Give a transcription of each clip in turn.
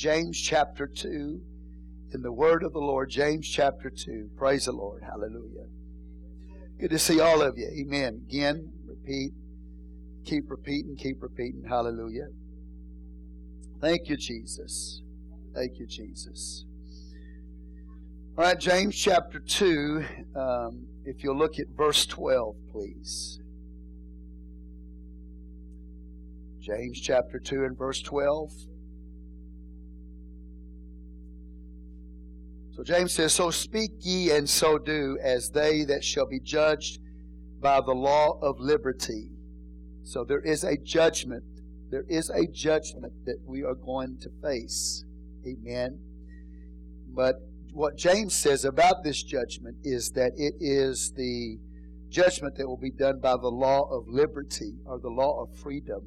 James chapter 2 in the word of the Lord, James chapter 2. Praise the Lord. Hallelujah. Good to see all of you. Amen. Again, repeat. Keep repeating, keep repeating. Hallelujah. Thank you, Jesus. Thank you, Jesus. All right, James chapter 2. Um, if you'll look at verse 12, please. James chapter 2 and verse 12. So James says, So speak ye and so do, as they that shall be judged by the law of liberty. So there is a judgment. There is a judgment that we are going to face. Amen. But what James says about this judgment is that it is the judgment that will be done by the law of liberty or the law of freedom.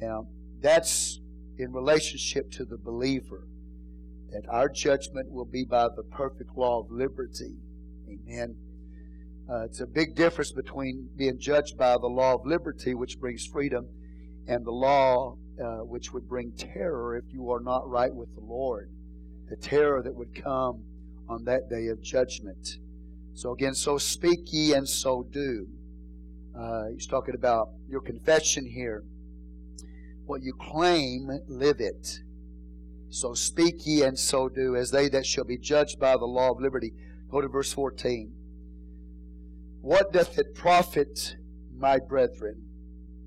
Now, that's in relationship to the believer that our judgment will be by the perfect law of liberty. Amen. Uh, it's a big difference between being judged by the law of liberty, which brings freedom, and the law uh, which would bring terror if you are not right with the Lord. The terror that would come on that day of judgment. So again, so speak ye and so do. Uh, he's talking about your confession here. What you claim, live it. So speak ye and so do, as they that shall be judged by the law of liberty. Go to verse 14. What doth it profit, my brethren,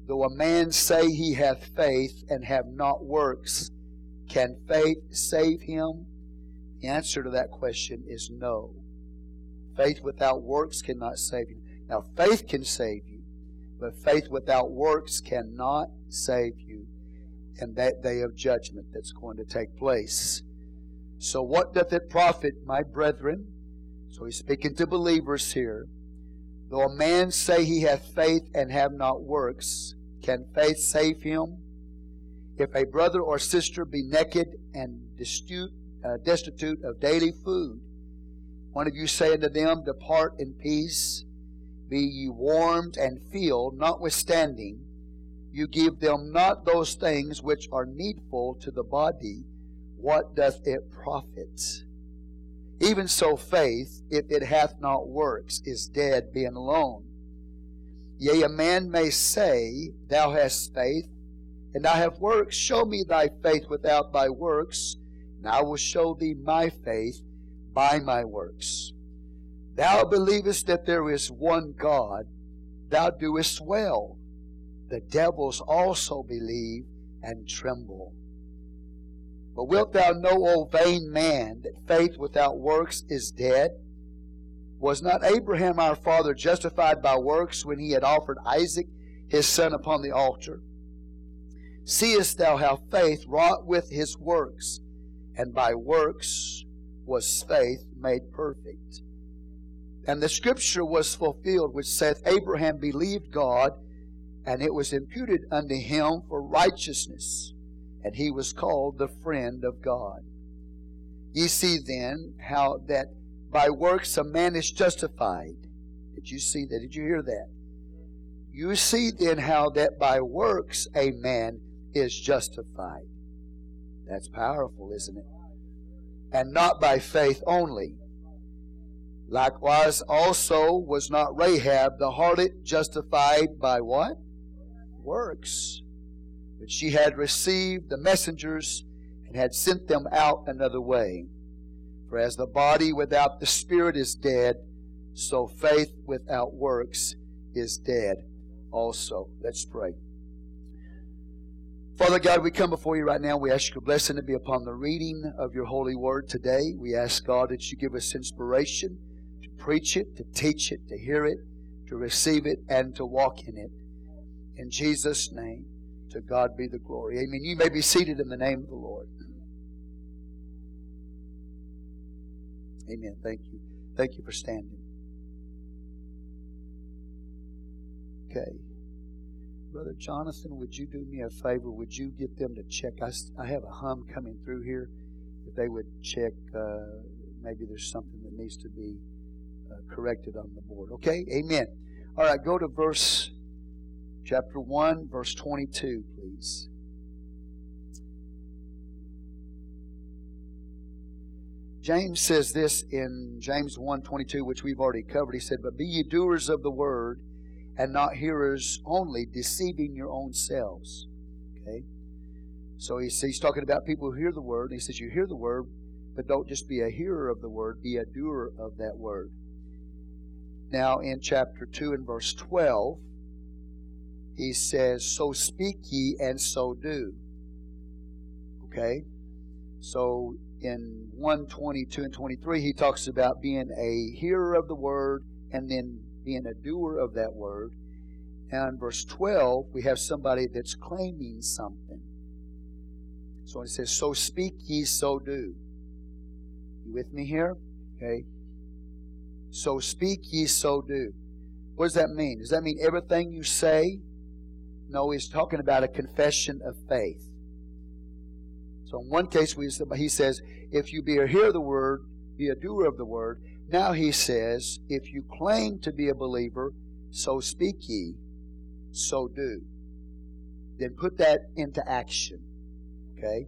though a man say he hath faith and have not works? Can faith save him? The answer to that question is no. Faith without works cannot save you. Now, faith can save you, but faith without works cannot save you and that day of judgment that's going to take place. So, what doth it profit, my brethren? So, he's speaking to believers here. Though a man say he hath faith and have not works, can faith save him? If a brother or sister be naked and destitute, uh, destitute of daily food, one of you say unto them, Depart in peace, be ye warmed and filled, notwithstanding you give them not those things which are needful to the body, what doth it profit? Even so, faith, if it hath not works, is dead being alone. Yea, a man may say, Thou hast faith, and I have works. Show me thy faith without thy works, and I will show thee my faith by my works. Thou believest that there is one God, thou doest well the devils also believe and tremble. But wilt thou know, O vain man, that faith without works is dead? Was not Abraham our father justified by works when he had offered Isaac his son upon the altar? Seest thou how faith wrought with his works, and by works was faith made perfect? And the scripture was fulfilled which saith, Abraham believed God, and it was imputed unto him for righteousness, and he was called the friend of God. Ye see then how that by works a man is justified. Did you see that? Did you hear that? You see then how that by works a man is justified. That's powerful, isn't it? And not by faith only. Likewise, also was not Rahab the harlot justified by what? Works. But she had received the messengers and had sent them out another way. For as the body without the spirit is dead, so faith without works is dead also. Let's pray. Father God, we come before you right now. We ask your blessing to be upon the reading of your holy word today. We ask God that you give us inspiration to preach it, to teach it, to hear it, to receive it, and to walk in it. In Jesus' name, to God be the glory. Amen. You may be seated in the name of the Lord. Amen. Thank you. Thank you for standing. Okay. Brother Jonathan, would you do me a favor? Would you get them to check? I, I have a hum coming through here. If they would check, uh, maybe there's something that needs to be uh, corrected on the board. Okay? Amen. All right, go to verse chapter 1, verse 22, please. James says this in James 1:22, which we've already covered. He said, "But be ye doers of the word, and not hearers only, deceiving your own selves." Okay. So he's, he's talking about people who hear the word. he says, "You hear the word, but don't just be a hearer of the word; be a doer of that word." Now, in chapter two and verse 12, he says, "So speak ye, and so do." Okay. So in 122 and 23, he talks about being a hearer of the word and then being a doer of that word. Now in verse 12, we have somebody that's claiming something. So it says, So speak ye, so do. You with me here? Okay. So speak ye, so do. What does that mean? Does that mean everything you say? No, he's talking about a confession of faith. So in one case, we, he says, if you be a hearer of the word, be a doer of the word. Now he says, if you claim to be a believer, so speak ye, so do. Then put that into action. Okay?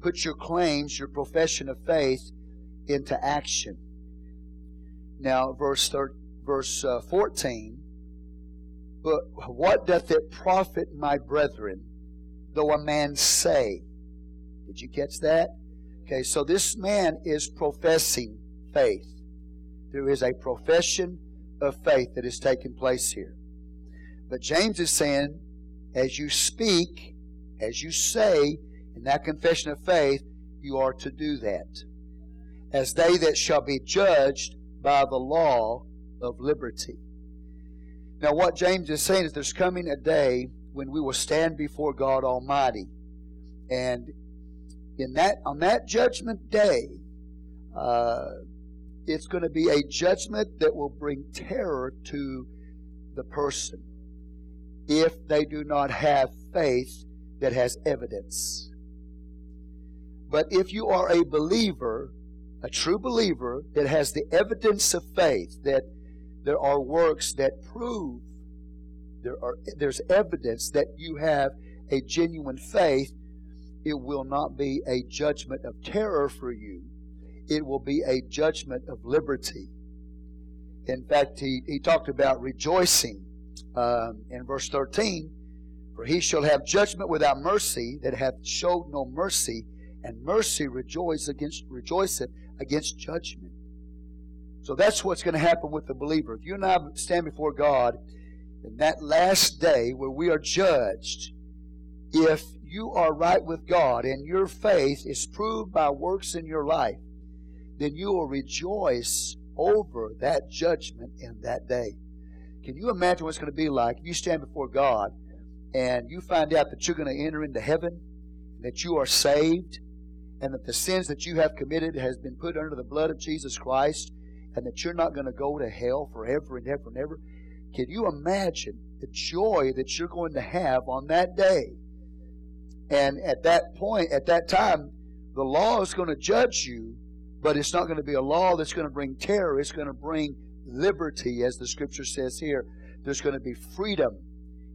Put your claims, your profession of faith into action. Now, verse, thir- verse uh, 14. But what doth it profit, my brethren, though a man say, did you catch that? Okay, so this man is professing faith. There is a profession of faith that is taking place here. But James is saying, as you speak, as you say in that confession of faith, you are to do that. As they that shall be judged by the law of liberty. Now, what James is saying is there's coming a day when we will stand before God Almighty. And in that on that judgment day, uh, it's going to be a judgment that will bring terror to the person if they do not have faith that has evidence. But if you are a believer, a true believer that has the evidence of faith, that there are works that prove there are there's evidence that you have a genuine faith, it will not be a judgment of terror for you. It will be a judgment of liberty. In fact, he, he talked about rejoicing um, in verse 13. For he shall have judgment without mercy that hath showed no mercy, and mercy rejoice against, rejoiceth against judgment. So that's what's going to happen with the believer. If you and I stand before God in that last day where we are judged, if you are right with God and your faith is proved by works in your life, then you will rejoice over that judgment in that day. Can you imagine what it's going to be like if you stand before God and you find out that you're going to enter into heaven, that you are saved, and that the sins that you have committed has been put under the blood of Jesus Christ, and that you're not going to go to hell forever and ever and ever? Can you imagine the joy that you're going to have on that day? And at that point, at that time, the law is going to judge you, but it's not going to be a law that's going to bring terror. It's going to bring liberty, as the scripture says here. There's going to be freedom,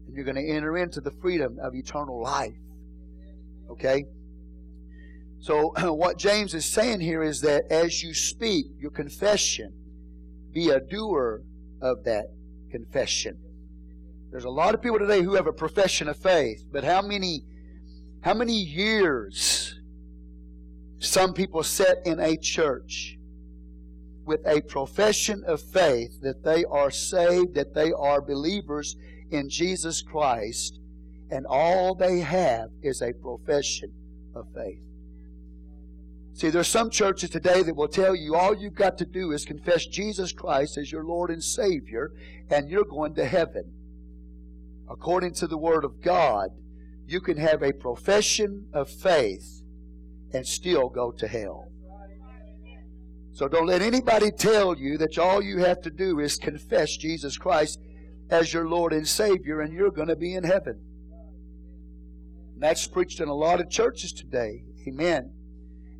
and you're going to enter into the freedom of eternal life. Okay? So, what James is saying here is that as you speak your confession, be a doer of that confession. There's a lot of people today who have a profession of faith, but how many how many years some people sit in a church with a profession of faith that they are saved, that they are believers in Jesus Christ, and all they have is a profession of faith. See, there's some churches today that will tell you all you've got to do is confess Jesus Christ as your Lord and Savior, and you're going to heaven. According to the Word of God, you can have a profession of faith and still go to hell. So don't let anybody tell you that all you have to do is confess Jesus Christ as your Lord and Savior and you're going to be in heaven. And that's preached in a lot of churches today. Amen.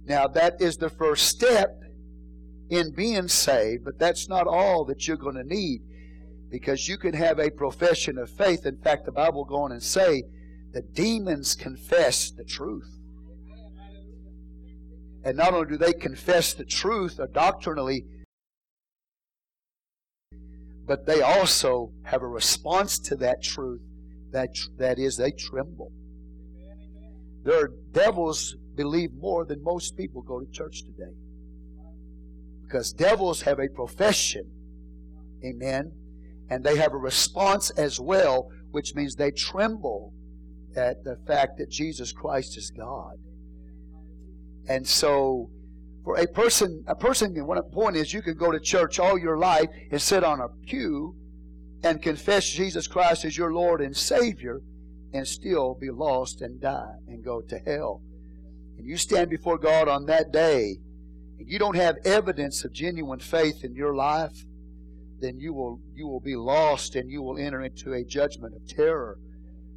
Now, that is the first step in being saved, but that's not all that you're going to need because you can have a profession of faith. In fact, the Bible go on and say the demons confess the truth. And not only do they confess the truth or doctrinally, but they also have a response to that truth. That, that is, they tremble. There are devils believe more than most people go to church today. Because devils have a profession. Amen. And they have a response as well, which means they tremble at the fact that Jesus Christ is God. And so, for a person, a person, one point is you can go to church all your life and sit on a pew and confess Jesus Christ as your Lord and Savior and still be lost and die and go to hell. You stand before God on that day and you don't have evidence of genuine faith in your life, then you will you will be lost and you will enter into a judgment of terror,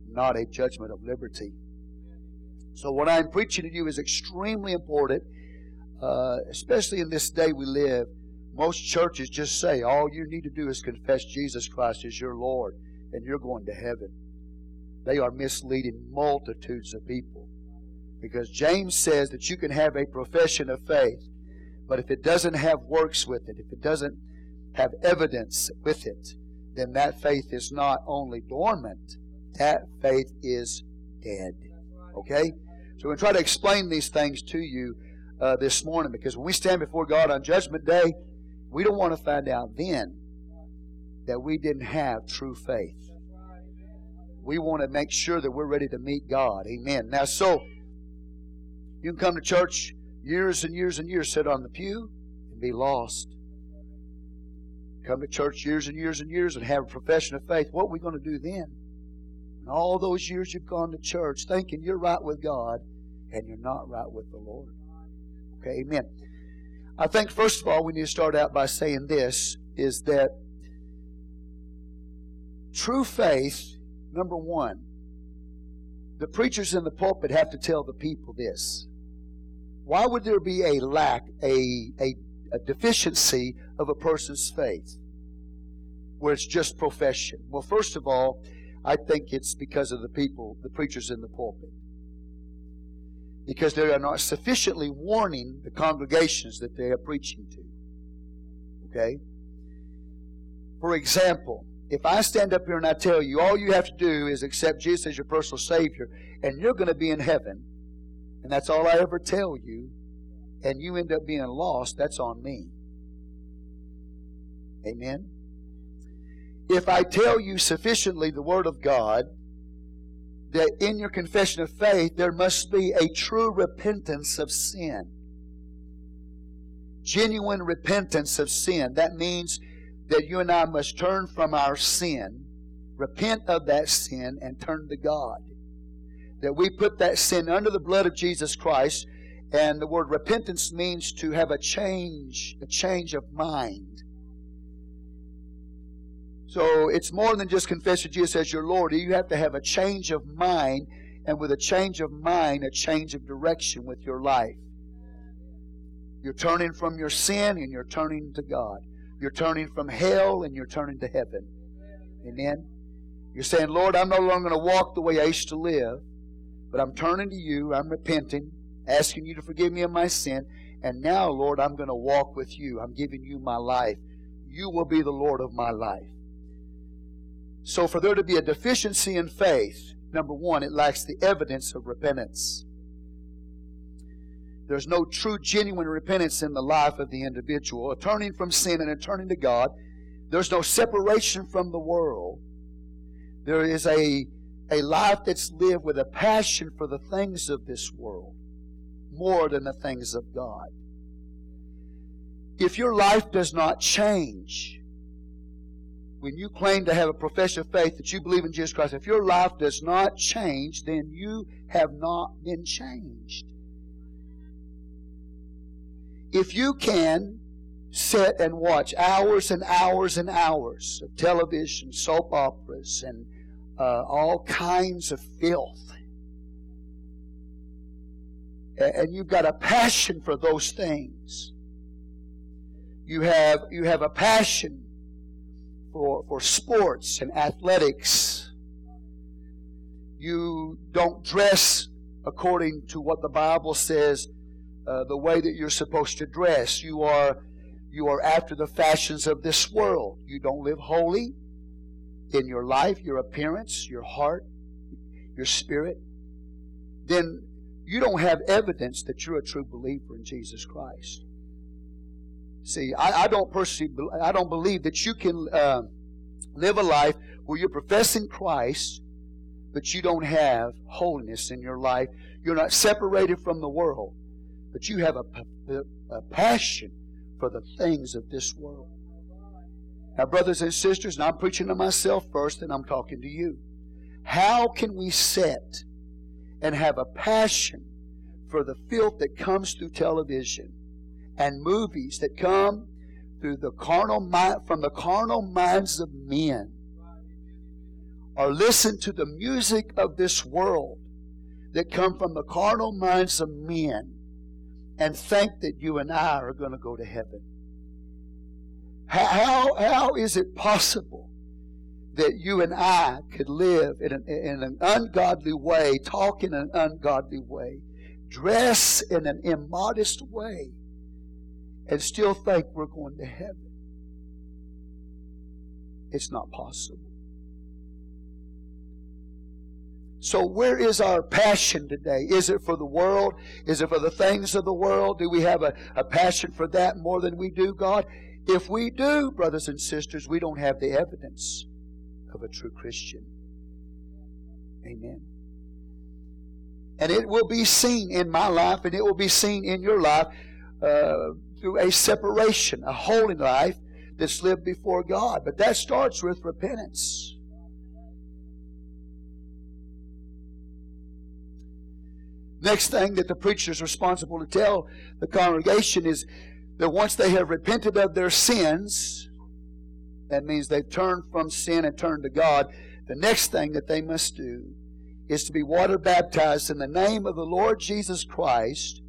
not a judgment of liberty. So what I'm preaching to you is extremely important, uh, especially in this day we live. Most churches just say all you need to do is confess Jesus Christ as your Lord, and you're going to heaven. They are misleading multitudes of people. Because James says that you can have a profession of faith, but if it doesn't have works with it, if it doesn't have evidence with it, then that faith is not only dormant, that faith is dead. Okay? So we're going to try to explain these things to you uh, this morning because when we stand before God on Judgment Day, we don't want to find out then that we didn't have true faith. We want to make sure that we're ready to meet God. Amen. Now, so you can come to church years and years and years, sit on the pew, and be lost. Come to church years and years and years and have a profession of faith. What are we going to do then? All those years you've gone to church thinking you're right with God and you're not right with the Lord. Okay, amen. I think, first of all, we need to start out by saying this is that true faith, number one, the preachers in the pulpit have to tell the people this. Why would there be a lack, a, a, a deficiency of a person's faith where it's just profession? Well, first of all, I think it's because of the people, the preachers in the pulpit. Because they are not sufficiently warning the congregations that they are preaching to. Okay? For example, if I stand up here and I tell you all you have to do is accept Jesus as your personal Savior and you're going to be in heaven, and that's all I ever tell you, and you end up being lost, that's on me. Amen? If I tell you sufficiently the Word of God, that in your confession of faith there must be a true repentance of sin. Genuine repentance of sin. That means that you and I must turn from our sin, repent of that sin, and turn to God that we put that sin under the blood of Jesus Christ. And the word repentance means to have a change, a change of mind. So it's more than just confessing Jesus as your Lord. You have to have a change of mind, and with a change of mind, a change of direction with your life. You're turning from your sin and you're turning to God. You're turning from hell and you're turning to heaven. Amen. You're saying, Lord, I'm no longer going to walk the way I used to live. But I'm turning to you. I'm repenting, asking you to forgive me of my sin. And now, Lord, I'm going to walk with you. I'm giving you my life. You will be the Lord of my life. So, for there to be a deficiency in faith, number one, it lacks the evidence of repentance. There's no true, genuine repentance in the life of the individual. A turning from sin and a turning to God. There's no separation from the world. There is a a life that's lived with a passion for the things of this world more than the things of God. If your life does not change, when you claim to have a profession of faith that you believe in Jesus Christ, if your life does not change, then you have not been changed. If you can sit and watch hours and hours and hours of television, soap operas, and uh, all kinds of filth. And you've got a passion for those things. You have, you have a passion for, for sports and athletics. You don't dress according to what the Bible says uh, the way that you're supposed to dress. You are you are after the fashions of this world. You don't live holy in your life, your appearance, your heart, your spirit. Then you don't have evidence that you're a true believer in Jesus Christ. See, I, I don't personally, I don't believe that you can uh, live a life where you're professing Christ, but you don't have holiness in your life. You're not separated from the world, but you have a, a passion for the things of this world. Now, brothers and sisters, and I'm preaching to myself first, and I'm talking to you. How can we set and have a passion for the filth that comes through television and movies that come through the carnal mind, from the carnal minds of men, or listen to the music of this world that come from the carnal minds of men and think that you and I are going to go to heaven. How, how is it possible that you and I could live in an, in an ungodly way, talk in an ungodly way, dress in an immodest way, and still think we're going to heaven? It's not possible. So, where is our passion today? Is it for the world? Is it for the things of the world? Do we have a, a passion for that more than we do God? If we do, brothers and sisters, we don't have the evidence of a true Christian. Amen. And it will be seen in my life, and it will be seen in your life uh, through a separation, a holy life that's lived before God. But that starts with repentance. Next thing that the preacher is responsible to tell the congregation is that once they have repented of their sins, that means they've turned from sin and turned to God, the next thing that they must do is to be water baptized in the name of the Lord Jesus Christ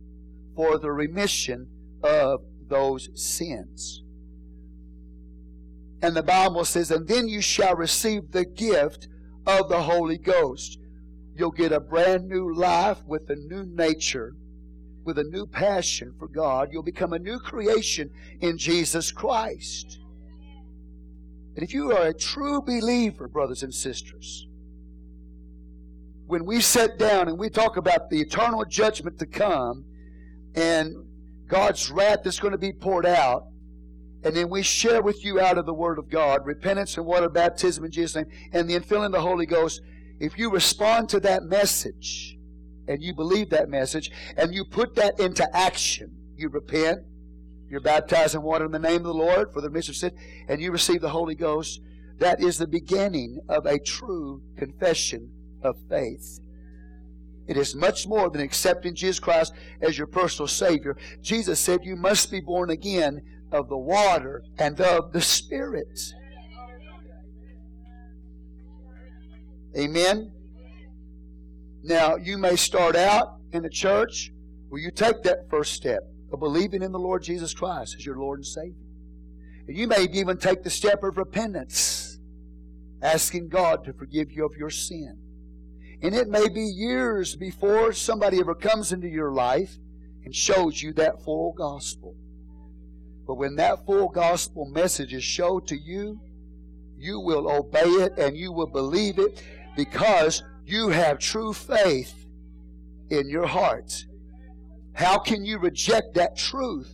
for the remission of those sins. And the Bible says, And then you shall receive the gift of the Holy Ghost. You'll get a brand new life with a new nature, with a new passion for God. You'll become a new creation in Jesus Christ. And if you are a true believer, brothers and sisters, when we sit down and we talk about the eternal judgment to come and God's wrath that's going to be poured out, and then we share with you out of the Word of God repentance and water baptism in Jesus' name, and the infilling of the Holy Ghost, if you respond to that message and you believe that message and you put that into action, you repent, you're baptized in water in the name of the Lord for the remission of sin, and you receive the Holy Ghost, that is the beginning of a true confession of faith. It is much more than accepting Jesus Christ as your personal Savior. Jesus said you must be born again of the water and of the Spirit. Amen. Now, you may start out in the church where you take that first step of believing in the Lord Jesus Christ as your Lord and Savior. And you may even take the step of repentance, asking God to forgive you of your sin. And it may be years before somebody ever comes into your life and shows you that full gospel. But when that full gospel message is shown to you, you will obey it and you will believe it because you have true faith in your heart. How can you reject that truth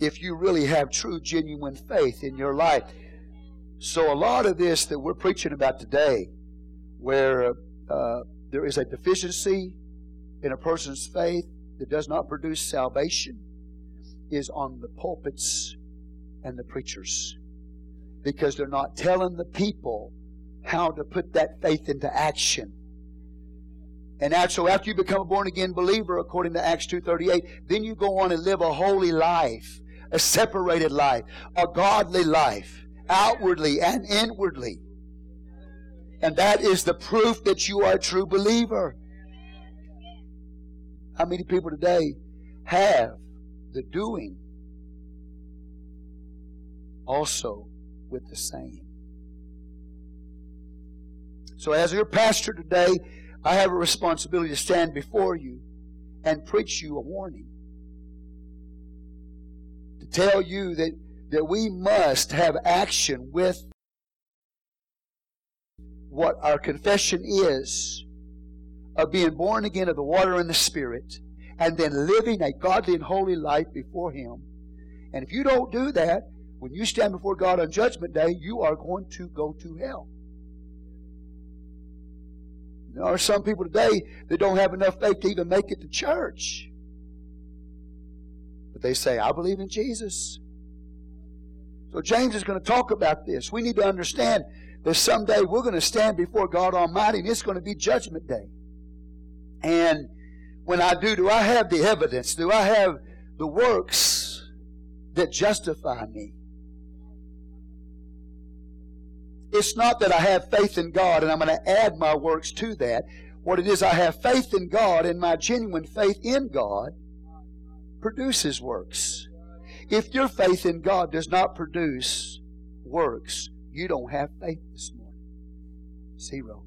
if you really have true, genuine faith in your life? So, a lot of this that we're preaching about today, where uh, there is a deficiency in a person's faith that does not produce salvation, is on the pulpits and the preachers because they're not telling the people how to put that faith into action. And so after you become a born again believer, according to Acts 2.38, then you go on and live a holy life, a separated life, a godly life, outwardly and inwardly. And that is the proof that you are a true believer. How many people today have the doing also with the same? So, as your pastor today, I have a responsibility to stand before you and preach you a warning. to tell you that, that we must have action with what our confession is of being born again of the water and the Spirit, and then living a godly and holy life before Him. And if you don't do that, when you stand before God on Judgment Day, you are going to go to hell. There are some people today that don't have enough faith to even make it to church. But they say, I believe in Jesus. So James is going to talk about this. We need to understand that someday we're going to stand before God Almighty and it's going to be Judgment Day. And when I do, do I have the evidence? Do I have the works that justify me? It's not that I have faith in God and I'm going to add my works to that. What it is, I have faith in God and my genuine faith in God produces works. If your faith in God does not produce works, you don't have faith this morning. Zero.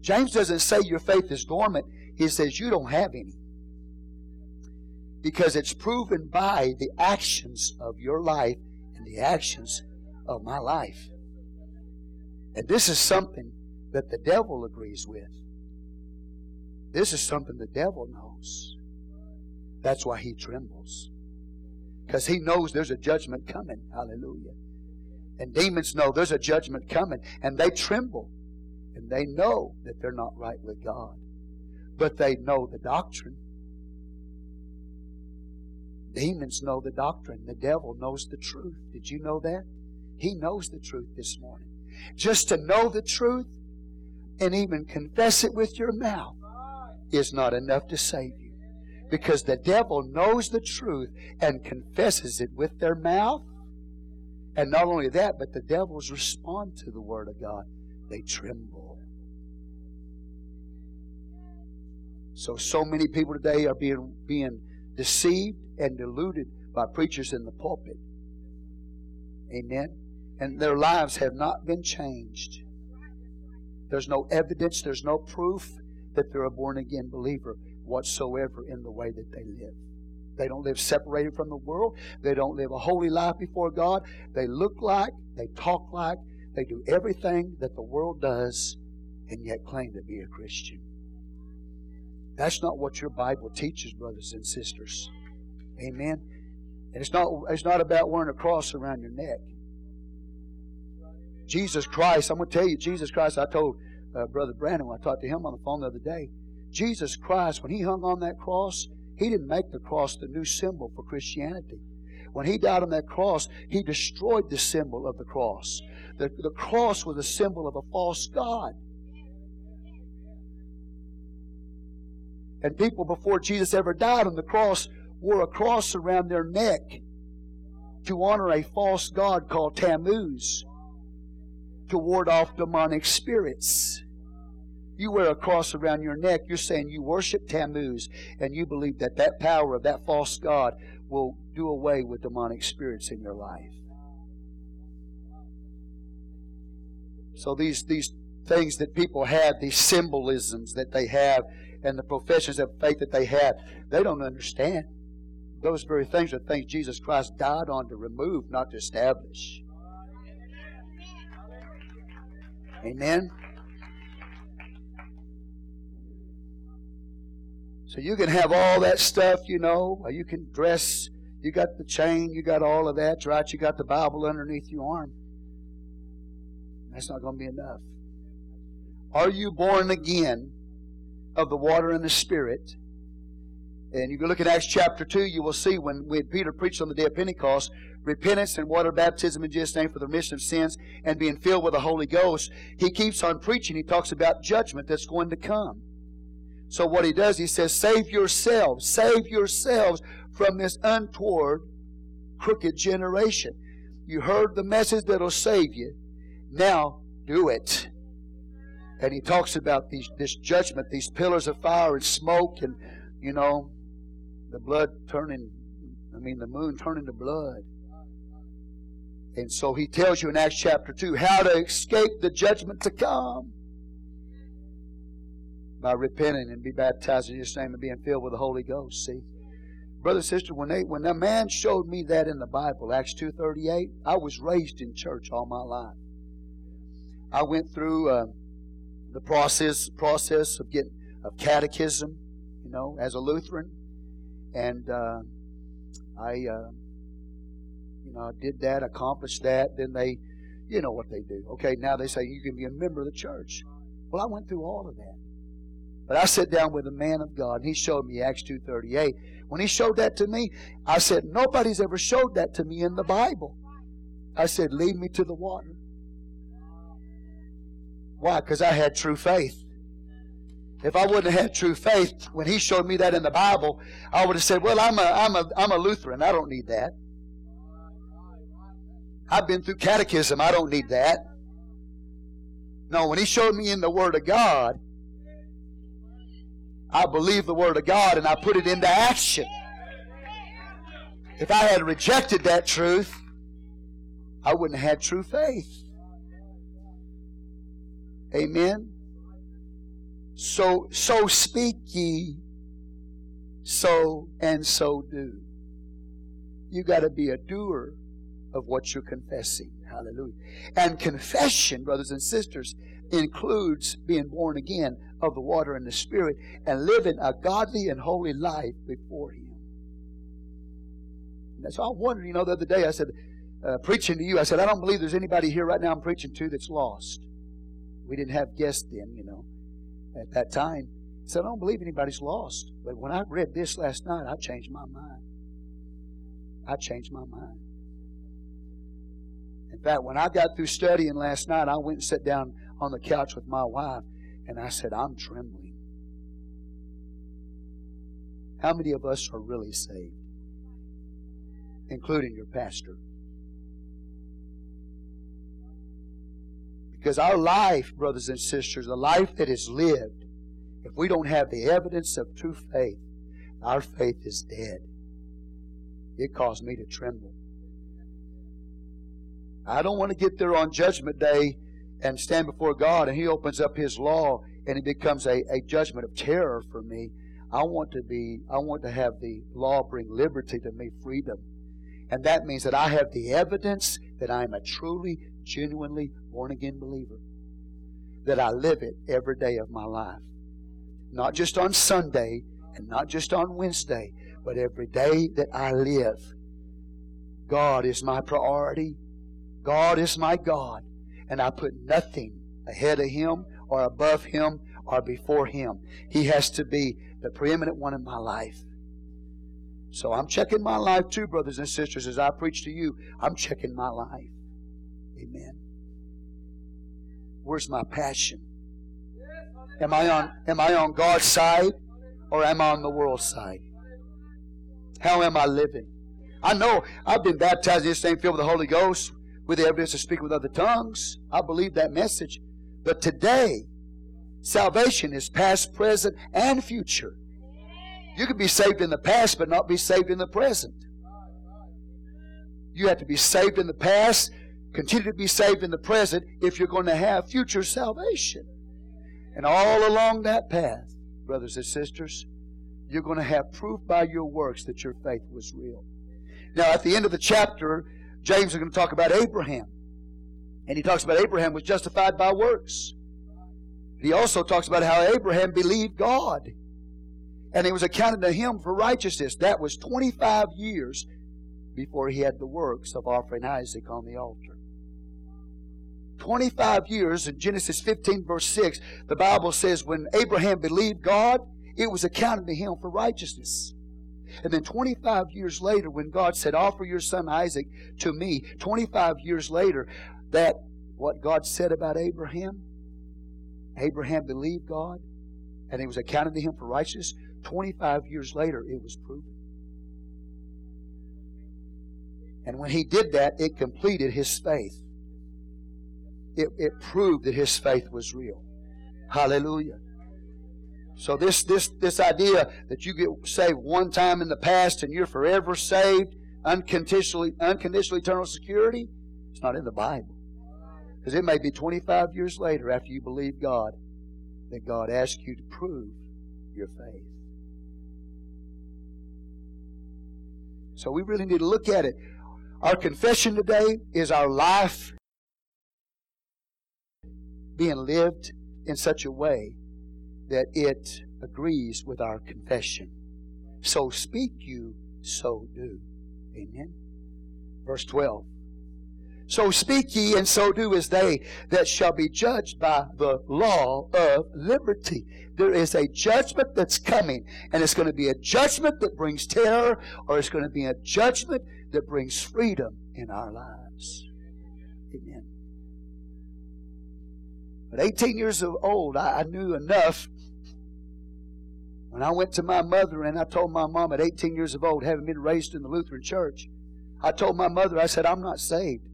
James doesn't say your faith is dormant, he says you don't have any. Because it's proven by the actions of your life and the actions of my life. And this is something that the devil agrees with. This is something the devil knows. That's why he trembles. Because he knows there's a judgment coming. Hallelujah. And demons know there's a judgment coming. And they tremble. And they know that they're not right with God. But they know the doctrine. Demons know the doctrine. The devil knows the truth. Did you know that? He knows the truth this morning. Just to know the truth and even confess it with your mouth is not enough to save you. Because the devil knows the truth and confesses it with their mouth. And not only that, but the devils respond to the Word of God. They tremble. So, so many people today are being, being deceived and deluded by preachers in the pulpit. Amen and their lives have not been changed. There's no evidence, there's no proof that they're a born again believer whatsoever in the way that they live. They don't live separated from the world. They don't live a holy life before God. They look like, they talk like, they do everything that the world does and yet claim to be a Christian. That's not what your Bible teaches, brothers and sisters. Amen. And it's not, it's not about wearing a cross around your neck. Jesus Christ, I'm going to tell you, Jesus Christ, I told uh, Brother Brandon when I talked to him on the phone the other day, Jesus Christ, when he hung on that cross, he didn't make the cross the new symbol for Christianity. When he died on that cross, he destroyed the symbol of the cross. The, the cross was a symbol of a false God. And people before Jesus ever died on the cross wore a cross around their neck to honor a false god called Tammuz to ward off demonic spirits. You wear a cross around your neck, you're saying you worship Tammuz, and you believe that that power of that false god will do away with demonic spirits in your life. So these these things that people have, these symbolisms that they have, and the professions of faith that they have, they don't understand. Those very things are things Jesus Christ died on to remove, not to establish. Amen. So you can have all that stuff, you know. You can dress. You got the chain. You got all of that, right? You got the Bible underneath your arm. That's not going to be enough. Are you born again of the water and the Spirit? And you look at Acts chapter 2, you will see when, when Peter preached on the day of Pentecost, repentance and water baptism in Jesus' name for the remission of sins and being filled with the Holy Ghost. He keeps on preaching. He talks about judgment that's going to come. So what he does, he says, save yourselves, save yourselves from this untoward, crooked generation. You heard the message that'll save you. Now do it. And he talks about these, this judgment, these pillars of fire and smoke and, you know, the blood turning, I mean, the moon turning to blood. And so he tells you in Acts chapter 2 how to escape the judgment to come by repenting and be baptized in his name and being filled with the Holy Ghost. See? brother sister when they when a man showed me that in the bible acts 2.38 i was raised in church all my life i went through uh, the process process of getting of catechism you know as a lutheran and uh, i uh, you know did that accomplished that then they you know what they do okay now they say you can be a member of the church well i went through all of that but I sat down with a man of God, and he showed me Acts 2.38. When he showed that to me, I said, nobody's ever showed that to me in the Bible. I said, lead me to the water. Why? Because I had true faith. If I wouldn't have had true faith, when he showed me that in the Bible, I would have said, well, I'm a, I'm a, I'm a Lutheran. I don't need that. I've been through catechism. I don't need that. No, when he showed me in the Word of God, I believe the Word of God and I put it into action. If I had rejected that truth, I wouldn't have had true faith. Amen. So so speak ye, so and so do. You got to be a doer of what you're confessing. Hallelujah. And confession, brothers and sisters, includes being born again of the water and the Spirit and living a godly and holy life before Him. And so I wondered, you know, the other day I said, uh, preaching to you, I said, I don't believe there's anybody here right now I'm preaching to that's lost. We didn't have guests then, you know, at that time. I said, I don't believe anybody's lost. But when I read this last night, I changed my mind. I changed my mind. In fact, when I got through studying last night, I went and sat down on the couch with my wife and I said, I'm trembling. How many of us are really saved? Including your pastor. Because our life, brothers and sisters, the life that is lived, if we don't have the evidence of true faith, our faith is dead. It caused me to tremble. I don't want to get there on Judgment Day and stand before God and He opens up His law and it becomes a, a judgment of terror for me. I want to be, I want to have the law bring liberty to me, freedom. And that means that I have the evidence that I am a truly, genuinely born again believer. That I live it every day of my life. Not just on Sunday and not just on Wednesday, but every day that I live. God is my priority. God is my God and I put nothing ahead of Him or above Him or before Him. He has to be the preeminent one in my life. So I'm checking my life too, brothers and sisters, as I preach to you. I'm checking my life. Amen. Where's my passion? Am I on am I on God's side or am I on the world's side? How am I living? I know I've been baptized in this same filled with the Holy Ghost with the evidence of speaking with other tongues. I believe that message. But today, salvation is past, present, and future. You can be saved in the past, but not be saved in the present. You have to be saved in the past, continue to be saved in the present if you're going to have future salvation. And all along that path, brothers and sisters, you're going to have proof by your works that your faith was real. Now, at the end of the chapter, James is going to talk about Abraham. And he talks about Abraham was justified by works. He also talks about how Abraham believed God. And it was accounted to him for righteousness. That was 25 years before he had the works of offering Isaac on the altar. 25 years in Genesis 15, verse 6, the Bible says when Abraham believed God, it was accounted to him for righteousness. And then 25 years later, when God said, Offer your son Isaac to me, 25 years later, that what God said about Abraham, Abraham believed God, and it was accounted to him for righteousness. 25 years later, it was proven. And when he did that, it completed his faith. It, it proved that his faith was real. Hallelujah. So this this this idea that you get saved one time in the past and you're forever saved, unconditionally unconditional eternal security, it's not in the Bible. Because it may be 25 years later after you believe God that God asks you to prove your faith. So we really need to look at it. Our confession today is our life being lived in such a way that it agrees with our confession. So speak you, so do. Amen. Verse 12. So speak ye, and so do as they that shall be judged by the law of liberty. There is a judgment that's coming, and it's going to be a judgment that brings terror, or it's going to be a judgment that brings freedom in our lives. Amen. At 18 years of old, I, I knew enough. When I went to my mother and I told my mom at 18 years of old, having been raised in the Lutheran church, I told my mother, I said, I'm not saved.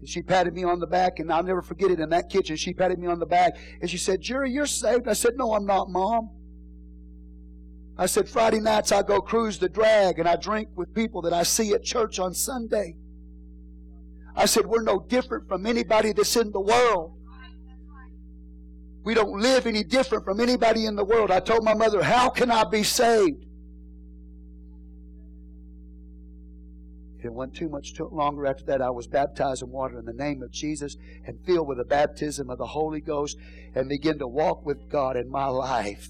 And she patted me on the back, and I'll never forget it in that kitchen. She patted me on the back, and she said, Jerry, you're saved. I said, No, I'm not, Mom. I said, Friday nights I go cruise the drag, and I drink with people that I see at church on Sunday. I said, We're no different from anybody that's in the world. We don't live any different from anybody in the world. I told my mother, How can I be saved? It wasn't too much too longer after that. I was baptized in water in the name of Jesus and filled with the baptism of the Holy Ghost and begin to walk with God in my life.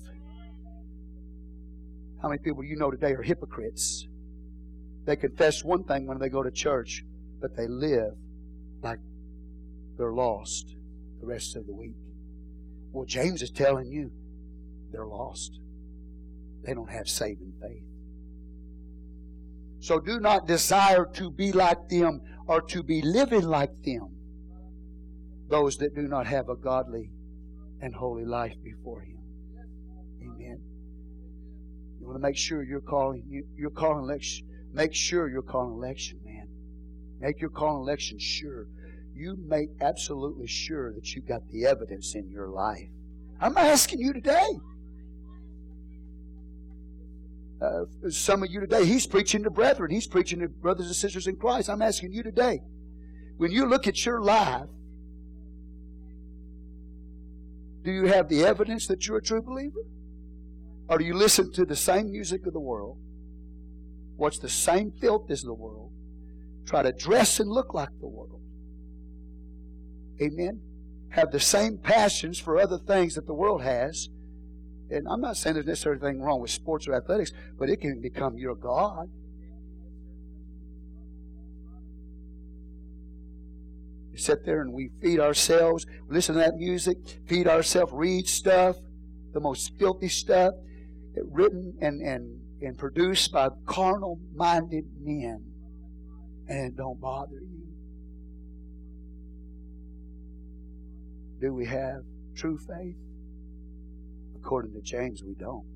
How many people you know today are hypocrites? They confess one thing when they go to church, but they live like they're lost the rest of the week. Well, James is telling you they're lost. They don't have saving faith. So do not desire to be like them or to be living like them. Those that do not have a godly and holy life before Him. Amen. You want to make sure you're calling you're calling election. Make sure you're calling election. Make your call calling election sure. You make absolutely sure that you got the evidence in your life. I'm asking you today. Uh, some of you today, he's preaching to brethren. He's preaching to brothers and sisters in Christ. I'm asking you today, when you look at your life, do you have the evidence that you're a true believer? Or do you listen to the same music of the world, watch the same filth as the world, try to dress and look like the world? Amen? Have the same passions for other things that the world has, and I'm not saying there's necessarily anything wrong with sports or athletics, but it can become your God. We sit there and we feed ourselves, listen to that music, feed ourselves, read stuff, the most filthy stuff, written and, and, and produced by carnal minded men. And don't bother you. Do we have true faith? According to James, we don't.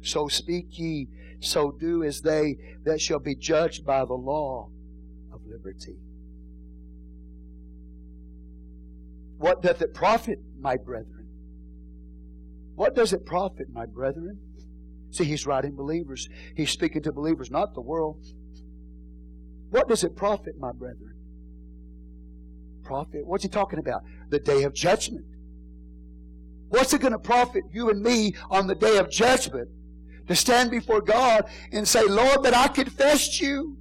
So speak ye, so do as they that shall be judged by the law of liberty. What doth it profit, my brethren? What does it profit, my brethren? See, he's writing believers. He's speaking to believers, not the world. What does it profit, my brethren? profit? What's he talking about? The day of judgment. What's it going to profit you and me on the day of judgment? To stand before God and say, Lord, but I confessed you.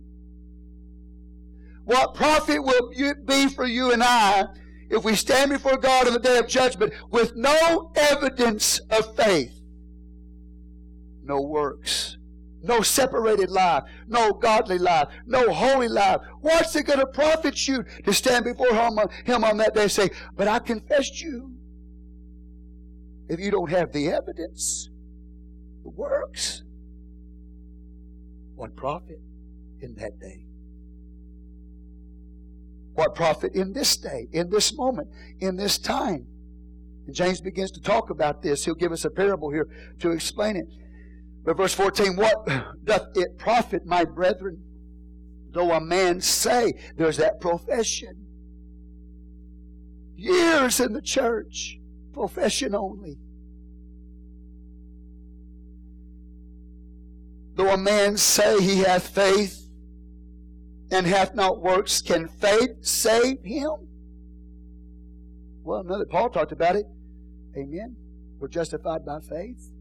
What profit will it be for you and I if we stand before God on the day of judgment with no evidence of faith, no works? no separated life, no godly life, no holy life. What's it going to profit you to stand before him on, him on that day and say, But I confessed you? If you don't have the evidence, the works, what profit in that day? What profit in this day, in this moment, in this time? And James begins to talk about this. He'll give us a parable here to explain it. But verse 14, what doth it profit, my brethren, though a man say, there's that profession. Years in the church, profession only. Though a man say he hath faith and hath not works, can faith save him? Well, another Paul talked about it. Amen. We're justified by faith.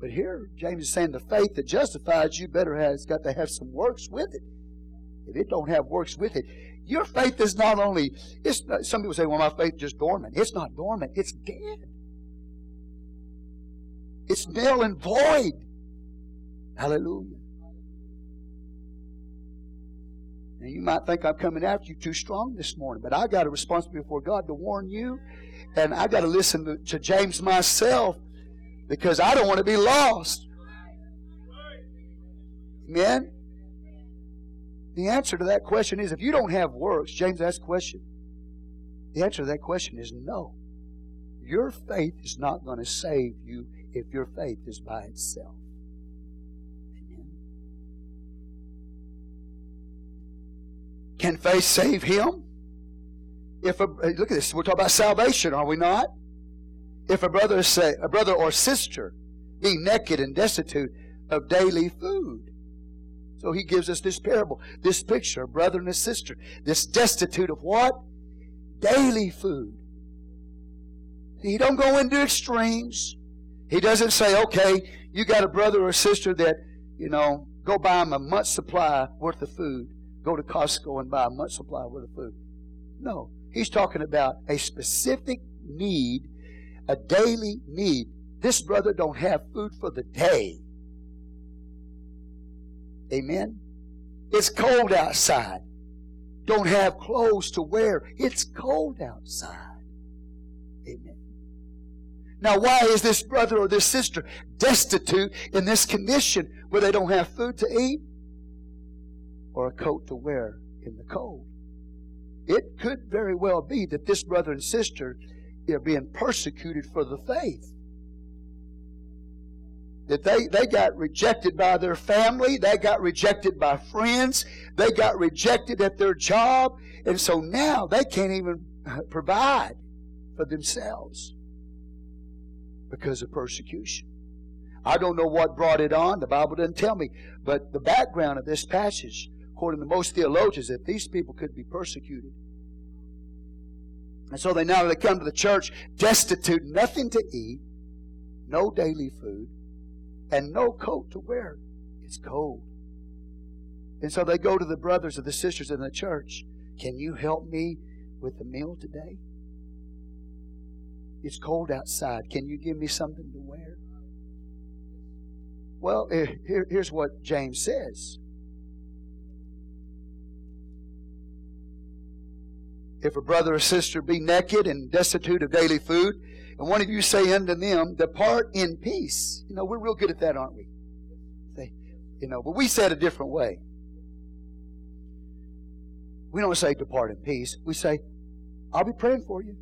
But here, James is saying the faith that justifies you better has got to have some works with it. If it don't have works with it, your faith is not only. It's not, some people say, "Well, my faith is just dormant." It's not dormant. It's dead. It's nil and void. Hallelujah. Now, you might think I'm coming after you too strong this morning, but I got a responsibility before God to warn you, and I got to listen to, to James myself because I don't want to be lost. Amen? The answer to that question is if you don't have works, James asked the question. The answer to that question is no. Your faith is not going to save you if your faith is by itself. Can faith save him? If a, look at this, we're talking about salvation, are we not? If a brother say a brother or sister be naked and destitute of daily food. So he gives us this parable, this picture, brother and a sister, this destitute of what? Daily food. He don't go into extremes. He doesn't say, okay, you got a brother or sister that, you know, go buy him a month's supply worth of food go to Costco and buy a month's supply worth of food. No. He's talking about a specific need, a daily need. This brother don't have food for the day. Amen. It's cold outside. Don't have clothes to wear. It's cold outside. Amen. Now, why is this brother or this sister destitute in this condition where they don't have food to eat? Or a coat to wear in the cold. It could very well be that this brother and sister are being persecuted for the faith. That they, they got rejected by their family, they got rejected by friends, they got rejected at their job, and so now they can't even provide for themselves because of persecution. I don't know what brought it on. The Bible doesn't tell me. But the background of this passage according to most theologians, that these people could be persecuted. And so they now they come to the church destitute, nothing to eat, no daily food, and no coat to wear. It's cold. And so they go to the brothers or the sisters in the church. Can you help me with the meal today? It's cold outside. Can you give me something to wear? Well, eh, here, here's what James says If a brother or sister be naked and destitute of daily food, and one of you say unto them, Depart in peace. You know, we're real good at that, aren't we? You know, but we say it a different way. We don't say depart in peace. We say, I'll be praying for you.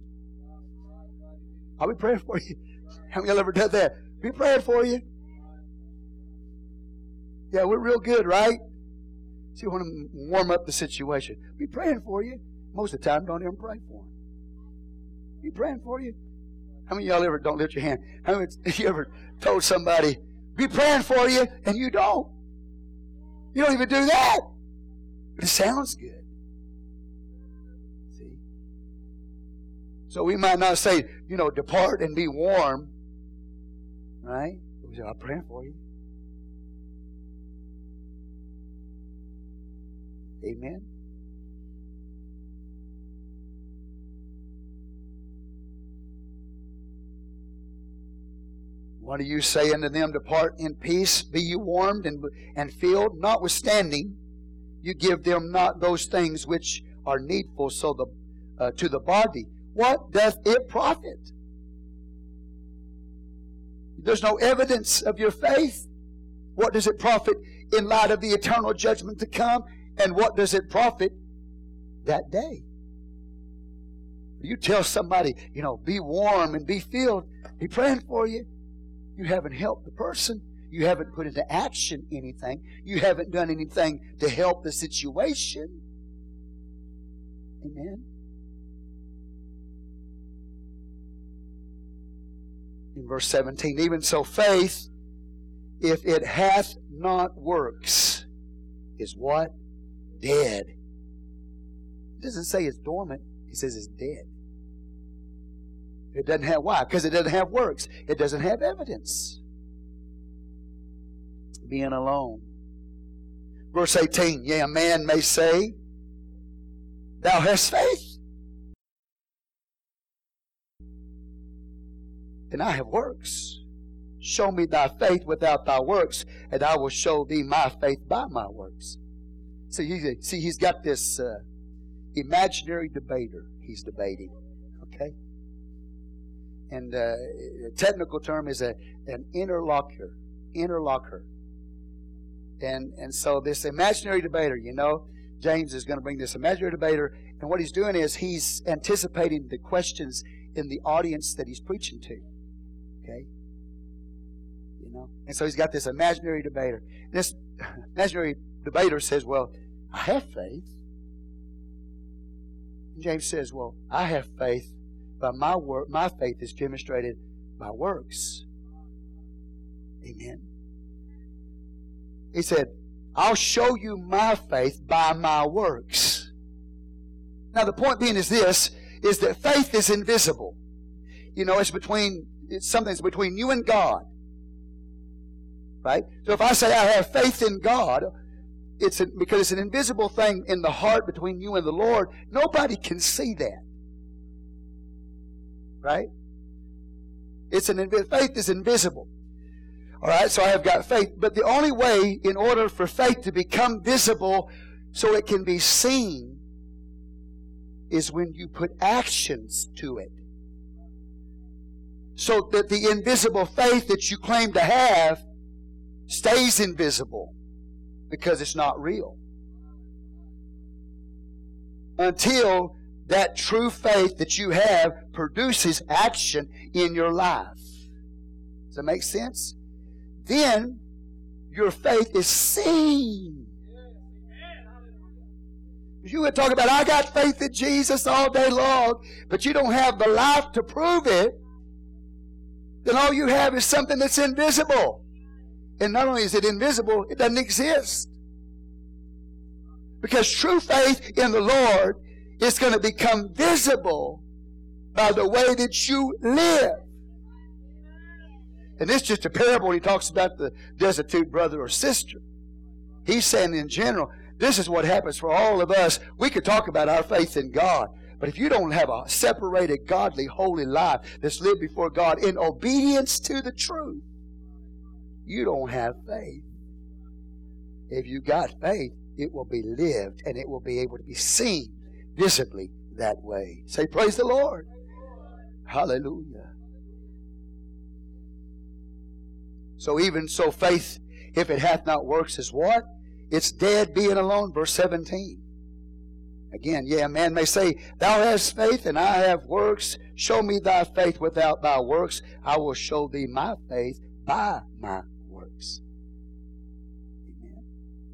I'll be praying for you. How many of y'all ever done that? Be praying for you. Yeah, we're real good, right? See, we want to warm up the situation. Be praying for you. Most of the time, don't even pray for them. Be praying for you. How many y'all ever don't lift your hand? How many you ever told somebody, be praying for you, and you don't? You don't even do that. But it sounds good. See? So we might not say, you know, depart and be warm. Right? We say, I'm praying for you. Amen. What do you say unto them? Depart in peace, be you warmed and, and filled. Notwithstanding, you give them not those things which are needful so the, uh, to the body. What doth it profit? There's no evidence of your faith. What does it profit in light of the eternal judgment to come? And what does it profit that day? You tell somebody, you know, be warm and be filled. Be praying for you. You haven't helped the person. You haven't put into action anything. You haven't done anything to help the situation. Amen. In verse 17, even so, faith, if it hath not works, is what? Dead. It doesn't say it's dormant, it says it's dead. It doesn't have why? Because it doesn't have works. It doesn't have evidence. Being alone. Verse 18, yea, a man may say, Thou hast faith. And I have works. Show me thy faith without thy works, and I will show thee my faith by my works. See, he, see he's got this uh, imaginary debater he's debating. And uh, technical term is a, an interlocutor. Interlocutor. And, and so this imaginary debater, you know, James is going to bring this imaginary debater, and what he's doing is he's anticipating the questions in the audience that he's preaching to. Okay? You know? And so he's got this imaginary debater. And this imaginary debater says, Well, I have faith. And James says, Well, I have faith, but my work my faith is demonstrated by works. Amen. He said, I'll show you my faith by my works. Now the point being is this is that faith is invisible. You know, it's between it's something that's between you and God. Right? So if I say I have faith in God, it's a, because it's an invisible thing in the heart between you and the Lord. Nobody can see that. Right? It's an faith is invisible. All right, so I have got faith, but the only way in order for faith to become visible so it can be seen is when you put actions to it. So that the invisible faith that you claim to have stays invisible because it's not real. Until that true faith that you have produces action in your life. Does that make sense? Then your faith is seen. You would talk about, I got faith in Jesus all day long, but you don't have the life to prove it, then all you have is something that's invisible. And not only is it invisible, it doesn't exist. Because true faith in the Lord is going to become visible by the way that you live. And is just a parable he talks about the destitute brother or sister. He's saying in general, this is what happens for all of us. We could talk about our faith in God. But if you don't have a separated, godly, holy life that's lived before God in obedience to the truth, you don't have faith. If you got faith, it will be lived and it will be able to be seen visibly that way. Say, Praise the Lord. Hallelujah. So, even so, faith, if it hath not works, is what? It's dead being alone. Verse 17. Again, yeah, a man may say, Thou hast faith and I have works. Show me thy faith without thy works. I will show thee my faith by my works. Amen.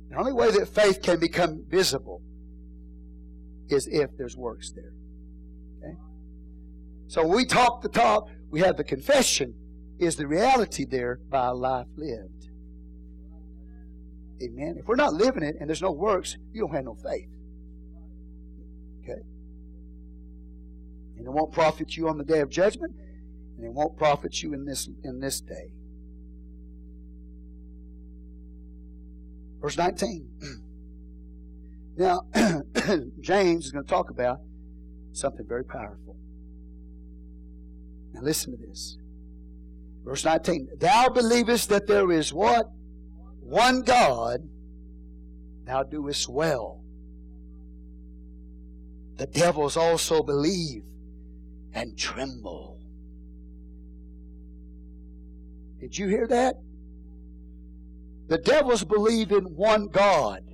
the only way that faith can become visible is if there's works there. Okay? So we talk the talk, we have the confession. Is the reality there by life lived? Amen. If we're not living it and there's no works, you don't have no faith. Okay? And it won't profit you on the day of judgment, and it won't profit you in this in this day. Verse 19. Now, James is going to talk about something very powerful. Now, listen to this. Verse 19. Thou believest that there is what? One God. Thou doest well. The devils also believe and tremble. Did you hear that? The devils believe in one God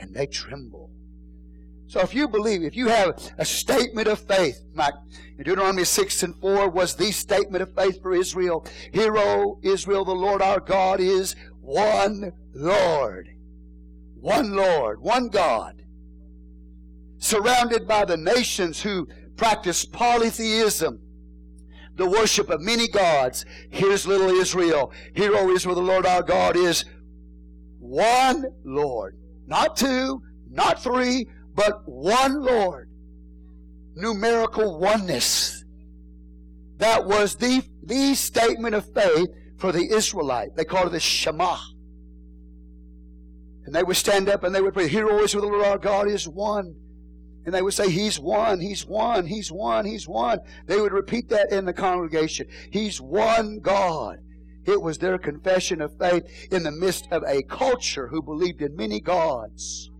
and they tremble. So if you believe, if you have a statement of faith, like Deuteronomy 6 and 4 was the statement of faith for Israel. Hear, O Israel, the Lord our God is one Lord. One Lord, one God. Surrounded by the nations who practice polytheism the worship of many gods. Here's little Israel. Hear, O Israel, the Lord our God is one Lord. Not two, not three, but one Lord. Numerical oneness. That was the, the statement of faith for the Israelite. They called it the Shema. And they would stand up and they would pray, Hear, O Israel, the Lord our God is one. And they would say, He's one, He's one, He's one, He's one. They would repeat that in the congregation. He's one God. It was their confession of faith in the midst of a culture who believed in many gods.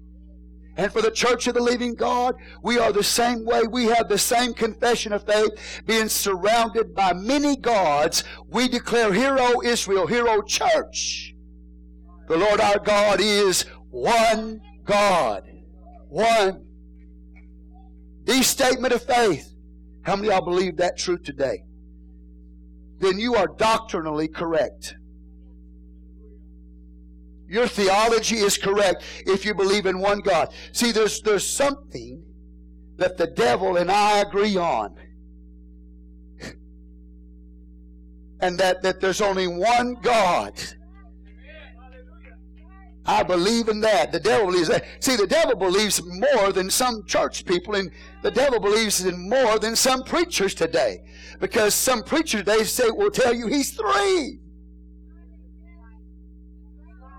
And for the church of the living God, we are the same way. We have the same confession of faith, being surrounded by many gods. We declare, Hear, O Israel, Hear, O church. The Lord our God is one God. One. The statement of faith. How many of y'all believe that truth today? Then you are doctrinally correct. Your theology is correct if you believe in one God. See, there's, there's something that the devil and I agree on. and that, that there's only one God. I believe in that. The devil believes that. See, the devil believes more than some church people, and the devil believes in more than some preachers today. Because some preachers today say will tell you he's three.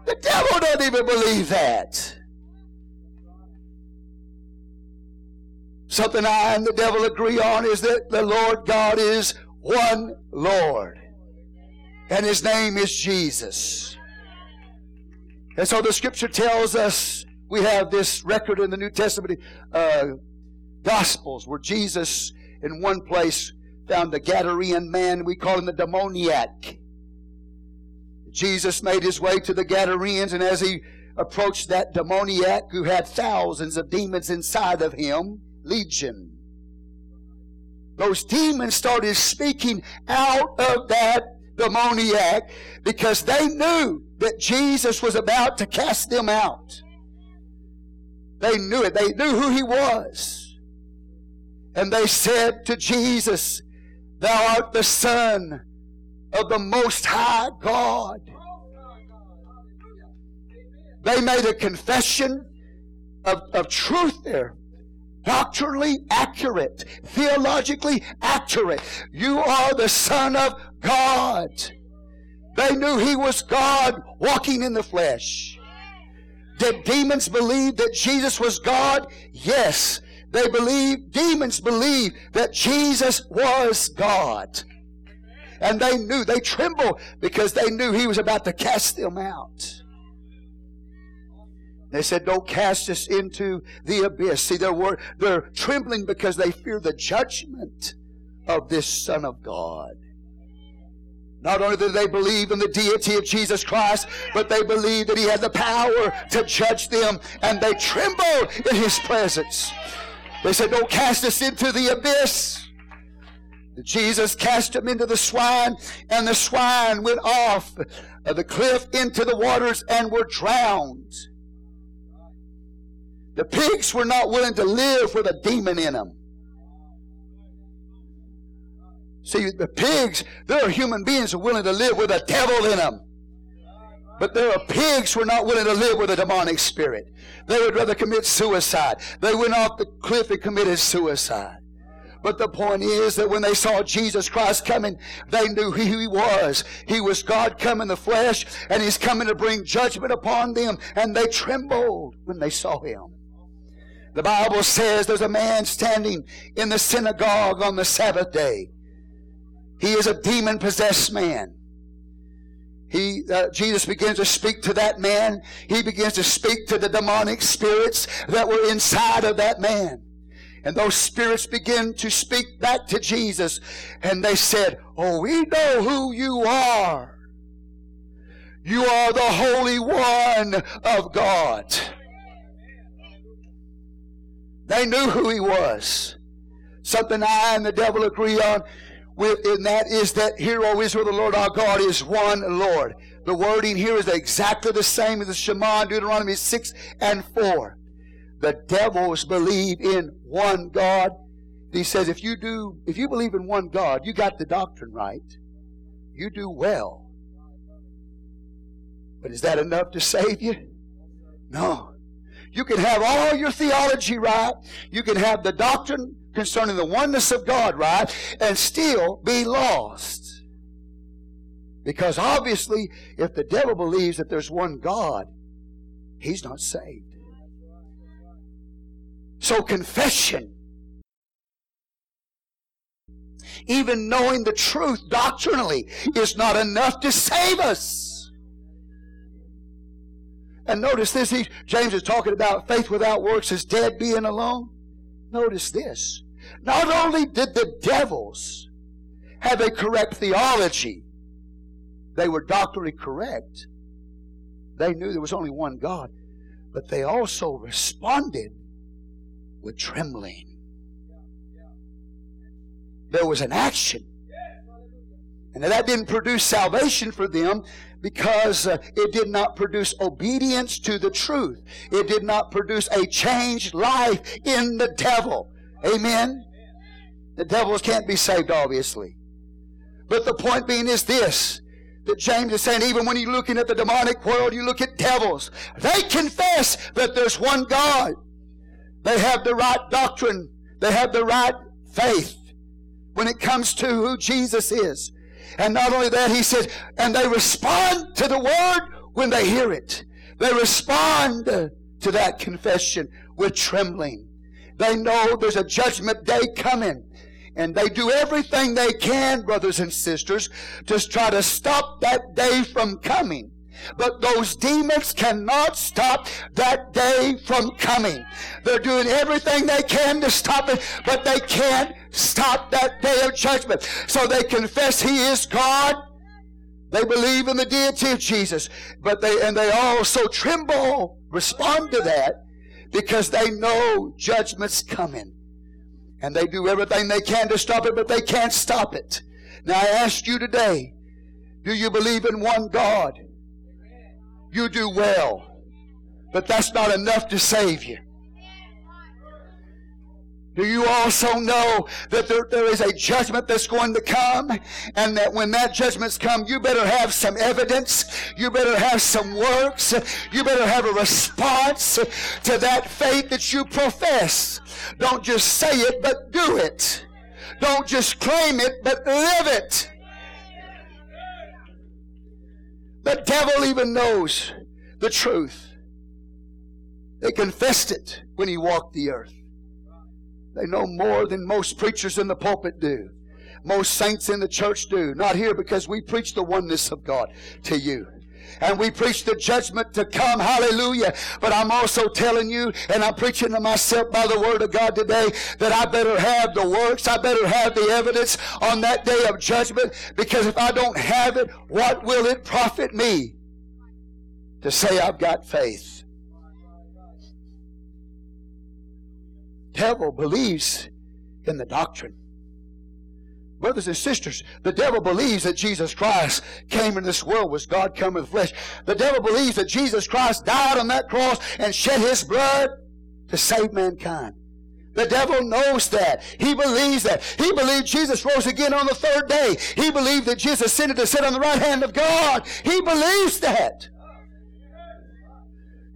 The devil doesn't even believe that. Something I and the devil agree on is that the Lord God is one Lord. And his name is Jesus. And so the scripture tells us we have this record in the New Testament uh, Gospels where Jesus, in one place, found a Gadarene man. We call him the demoniac. Jesus made his way to the Gadarenes, and as he approached that demoniac who had thousands of demons inside of him, legion, those demons started speaking out of that demoniac because they knew that Jesus was about to cast them out. They knew it. They knew who he was. And they said to Jesus, Thou art the Son of the Most High God. They made a confession of, of truth there. Doctrinally accurate, theologically accurate. You are the Son of God. They knew He was God walking in the flesh. Did demons believe that Jesus was God? Yes. They believe, demons believe that Jesus was God. And they knew, they trembled because they knew he was about to cast them out. They said, Don't cast us into the abyss. See, they're, they're trembling because they fear the judgment of this Son of God. Not only did they believe in the deity of Jesus Christ, but they believed that He had the power to judge them, and they trembled in His presence. They said, Don't cast us into the abyss. Jesus cast them into the swine, and the swine went off the cliff into the waters and were drowned. The pigs were not willing to live with a demon in them. See, the pigs, there are human beings who are willing to live with a devil in them. But there are pigs who are not willing to live with a demonic spirit. They would rather commit suicide. They went off the cliff and committed suicide. But the point is that when they saw Jesus Christ coming, they knew who he was. He was God come in the flesh, and he's coming to bring judgment upon them. And they trembled when they saw him. The Bible says there's a man standing in the synagogue on the Sabbath day. He is a demon possessed man. He, uh, Jesus begins to speak to that man. He begins to speak to the demonic spirits that were inside of that man. And those spirits begin to speak back to Jesus. And they said, Oh, we know who you are. You are the Holy One of God. They knew who he was. Something I and the devil agree on with, and that is that Hear, O Israel, the Lord our God is one Lord. The wording here is exactly the same as the Shema in Deuteronomy 6 and 4. The devils believe in one God. He says, if you do, if you believe in one God, you got the doctrine right. You do well. But is that enough to save you? No. You can have all your theology right. You can have the doctrine concerning the oneness of God, right? And still be lost. Because obviously, if the devil believes that there's one God, he's not saved. So confession, even knowing the truth doctrinally, is not enough to save us. And notice this, he, James is talking about faith without works is dead being alone. Notice this. Not only did the devils have a correct theology, they were doctrinally correct. They knew there was only one God, but they also responded with trembling. There was an action. And that didn't produce salvation for them because uh, it did not produce obedience to the truth. It did not produce a changed life in the devil. Amen? The devils can't be saved, obviously. But the point being is this that James is saying, even when you're looking at the demonic world, you look at devils. They confess that there's one God. They have the right doctrine. They have the right faith when it comes to who Jesus is. And not only that, he says, and they respond to the word when they hear it. They respond to that confession with trembling. They know there's a judgment day coming. And they do everything they can, brothers and sisters, to try to stop that day from coming. But those demons cannot stop that day from coming. They're doing everything they can to stop it, but they can't stop that day of judgment. So they confess He is God. They believe in the deity of Jesus, but they, and they also tremble, respond to that, because they know judgment's coming. And they do everything they can to stop it, but they can't stop it. Now I ask you today, do you believe in one God? you do well. But that's not enough to save you. Do you also know that there, there is a judgment that's going to come? And that when that judgment's come, you better have some evidence. You better have some works. You better have a response to that faith that you profess. Don't just say it, but do it. Don't just claim it, but live it. The devil even knows the truth. They confessed it when he walked the earth. They know more than most preachers in the pulpit do. Most saints in the church do. Not here because we preach the oneness of God to you. And we preach the judgment to come. Hallelujah. But I'm also telling you, and I'm preaching to myself by the word of God today, that I better have the works. I better have the evidence on that day of judgment. Because if I don't have it, what will it profit me? to say I've got faith. Devil believes in the doctrine. Brothers and sisters, the devil believes that Jesus Christ came in this world was God come in the flesh. The devil believes that Jesus Christ died on that cross and shed his blood to save mankind. The devil knows that. He believes that. He believed Jesus rose again on the third day. He believed that Jesus ascended to sit on the right hand of God. He believes that.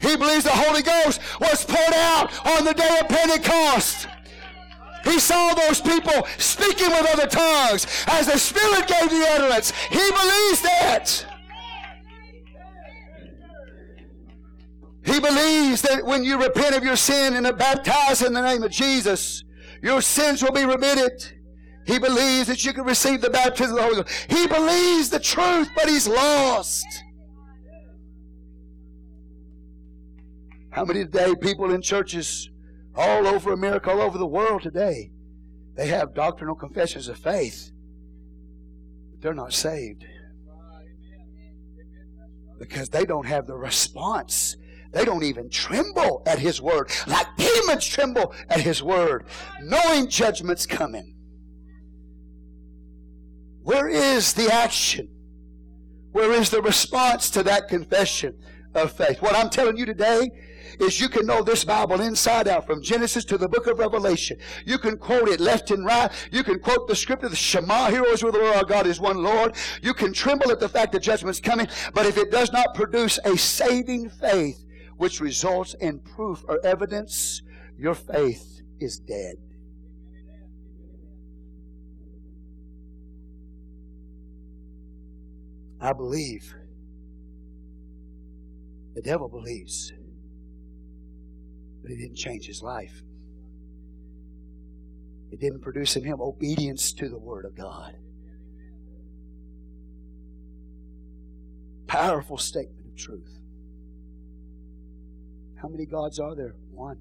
He believes the Holy Ghost was poured out on the day of Pentecost. He saw those people speaking with other tongues as the Spirit gave the utterance. He believes that. He believes that when you repent of your sin and are baptized in the name of Jesus, your sins will be remitted. He believes that you can receive the baptism of the Holy Ghost. He believes the truth, but he's lost. How many today people in churches all over America, all over the world today, they have doctrinal confessions of faith, but they're not saved because they don't have the response. They don't even tremble at His word like demons tremble at His word, knowing judgment's coming. Where is the action? Where is the response to that confession of faith? What I'm telling you today is you can know this Bible inside out from Genesis to the book of Revelation. You can quote it left and right. You can quote the scripture, the Shema, heroes with the Lord our God is one Lord. You can tremble at the fact that judgment's coming, but if it does not produce a saving faith, which results in proof or evidence, your faith is dead. I believe. The devil believes. But it didn't change his life. It didn't produce in him obedience to the Word of God. Powerful statement of truth. How many gods are there? One.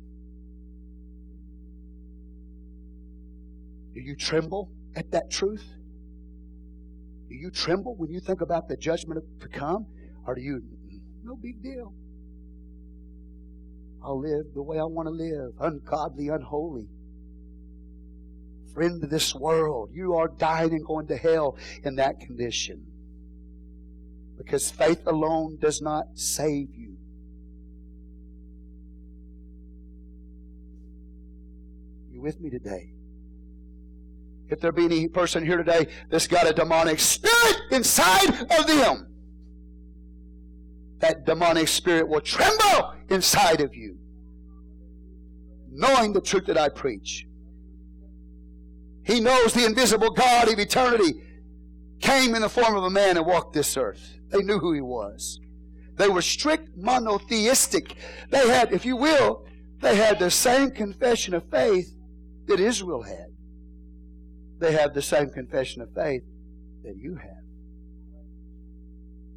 Do you tremble at that truth? Do you tremble when you think about the judgment to come? Or do you, no big deal? I'll live the way I want to live, ungodly, unholy. Friend of this world, you are dying and going to hell in that condition. Because faith alone does not save you. You with me today? If there be any person here today that's got a demonic spirit inside of them, that demonic spirit will tremble inside of you, knowing the truth that I preach. He knows the invisible God of eternity came in the form of a man and walked this earth. They knew who he was. They were strict monotheistic. They had, if you will, they had the same confession of faith that Israel had. They have the same confession of faith that you have.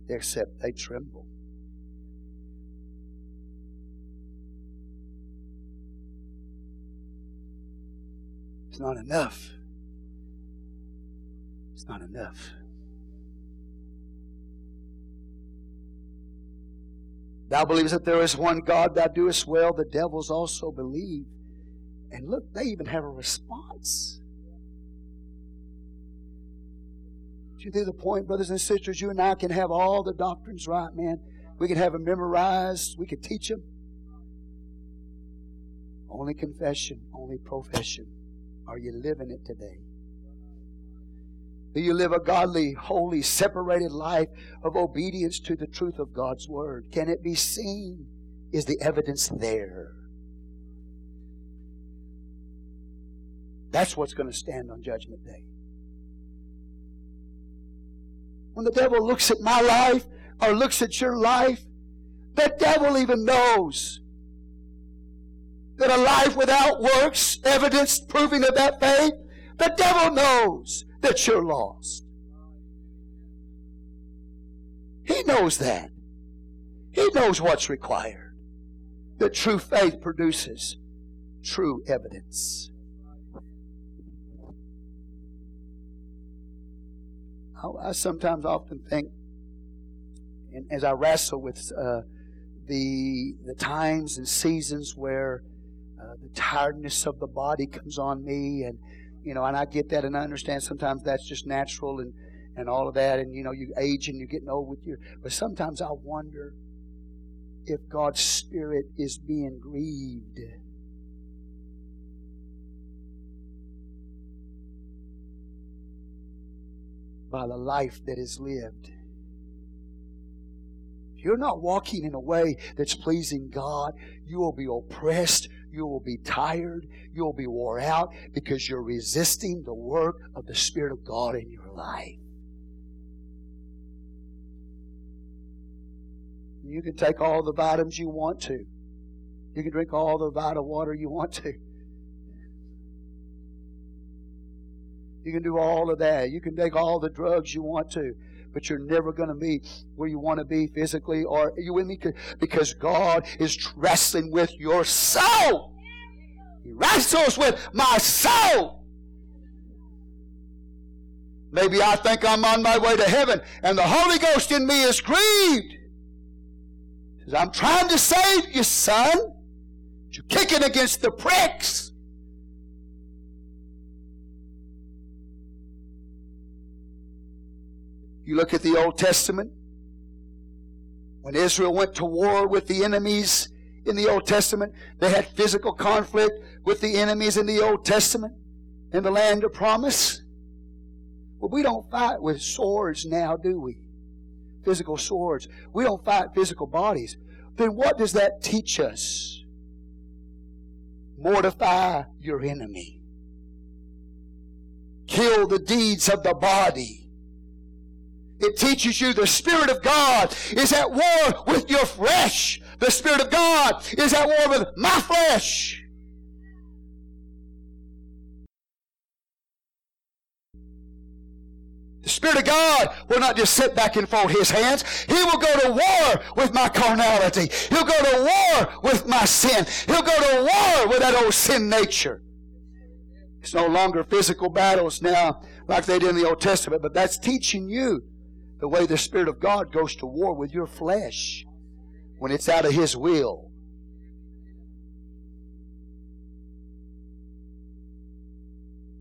Except they tremble. It's not enough. It's not enough. Thou believest that there is one God, thou doest well. The devils also believe. And look, they even have a response. Do you see the point, brothers and sisters? You and I can have all the doctrines right, man. We can have them memorized. We can teach them. Only confession, only profession. Are you living it today? Do you live a godly, holy, separated life of obedience to the truth of God's Word? Can it be seen? Is the evidence there? That's what's going to stand on Judgment Day. When the devil looks at my life or looks at your life, the devil even knows that a life without works, evidence proving of that faith, the devil knows that you're lost. He knows that. He knows what's required. That true faith produces true evidence. I, sometimes often think, and as I wrestle with uh, the the times and seasons where the tiredness of the body comes on me, and you know, and I get that, and I understand sometimes that's just natural, and and all of that, and you know, you age and you're getting old with your. But sometimes I wonder if God's Spirit is being grieved. By the life that is lived. If you're not walking in a way that's pleasing God, you will be oppressed, you will be tired. You will be wore out because you're resisting the work of the Spirit of God in your life. You can take all the vitamins you want to. You can drink all the vital water you want to. You can do all of that. You can take all the drugs you want to but you're never going to be where you want to be physically. Or you with me? Because God is wrestling with your soul. He wrestles with my soul. Maybe I think I'm on my way to heaven and the Holy Ghost in me is grieved. Says, I'm trying to save you, son. You're kicking against the pricks. You look at the Old Testament. When Israel went to war with the enemies in the Old Testament, they had physical conflict with the enemies in the Old Testament in the land of promise. But we don't fight with swords now, do we? Physical swords. We don't fight physical bodies. Then what does that teach us? Mortify your enemy. Kill the deeds of the body It teaches you the Spirit of God is at war with your flesh. The Spirit of God is at war with my flesh. The Spirit of God will not just sit back and fold His hands. He will go to war with my carnality. He'll go to war with my sin. He'll go to war with that old sin nature. It's no longer physical battles now like they did in the Old Testament, but that's teaching you the way the Spirit of God goes to war with your flesh when it's out of His will.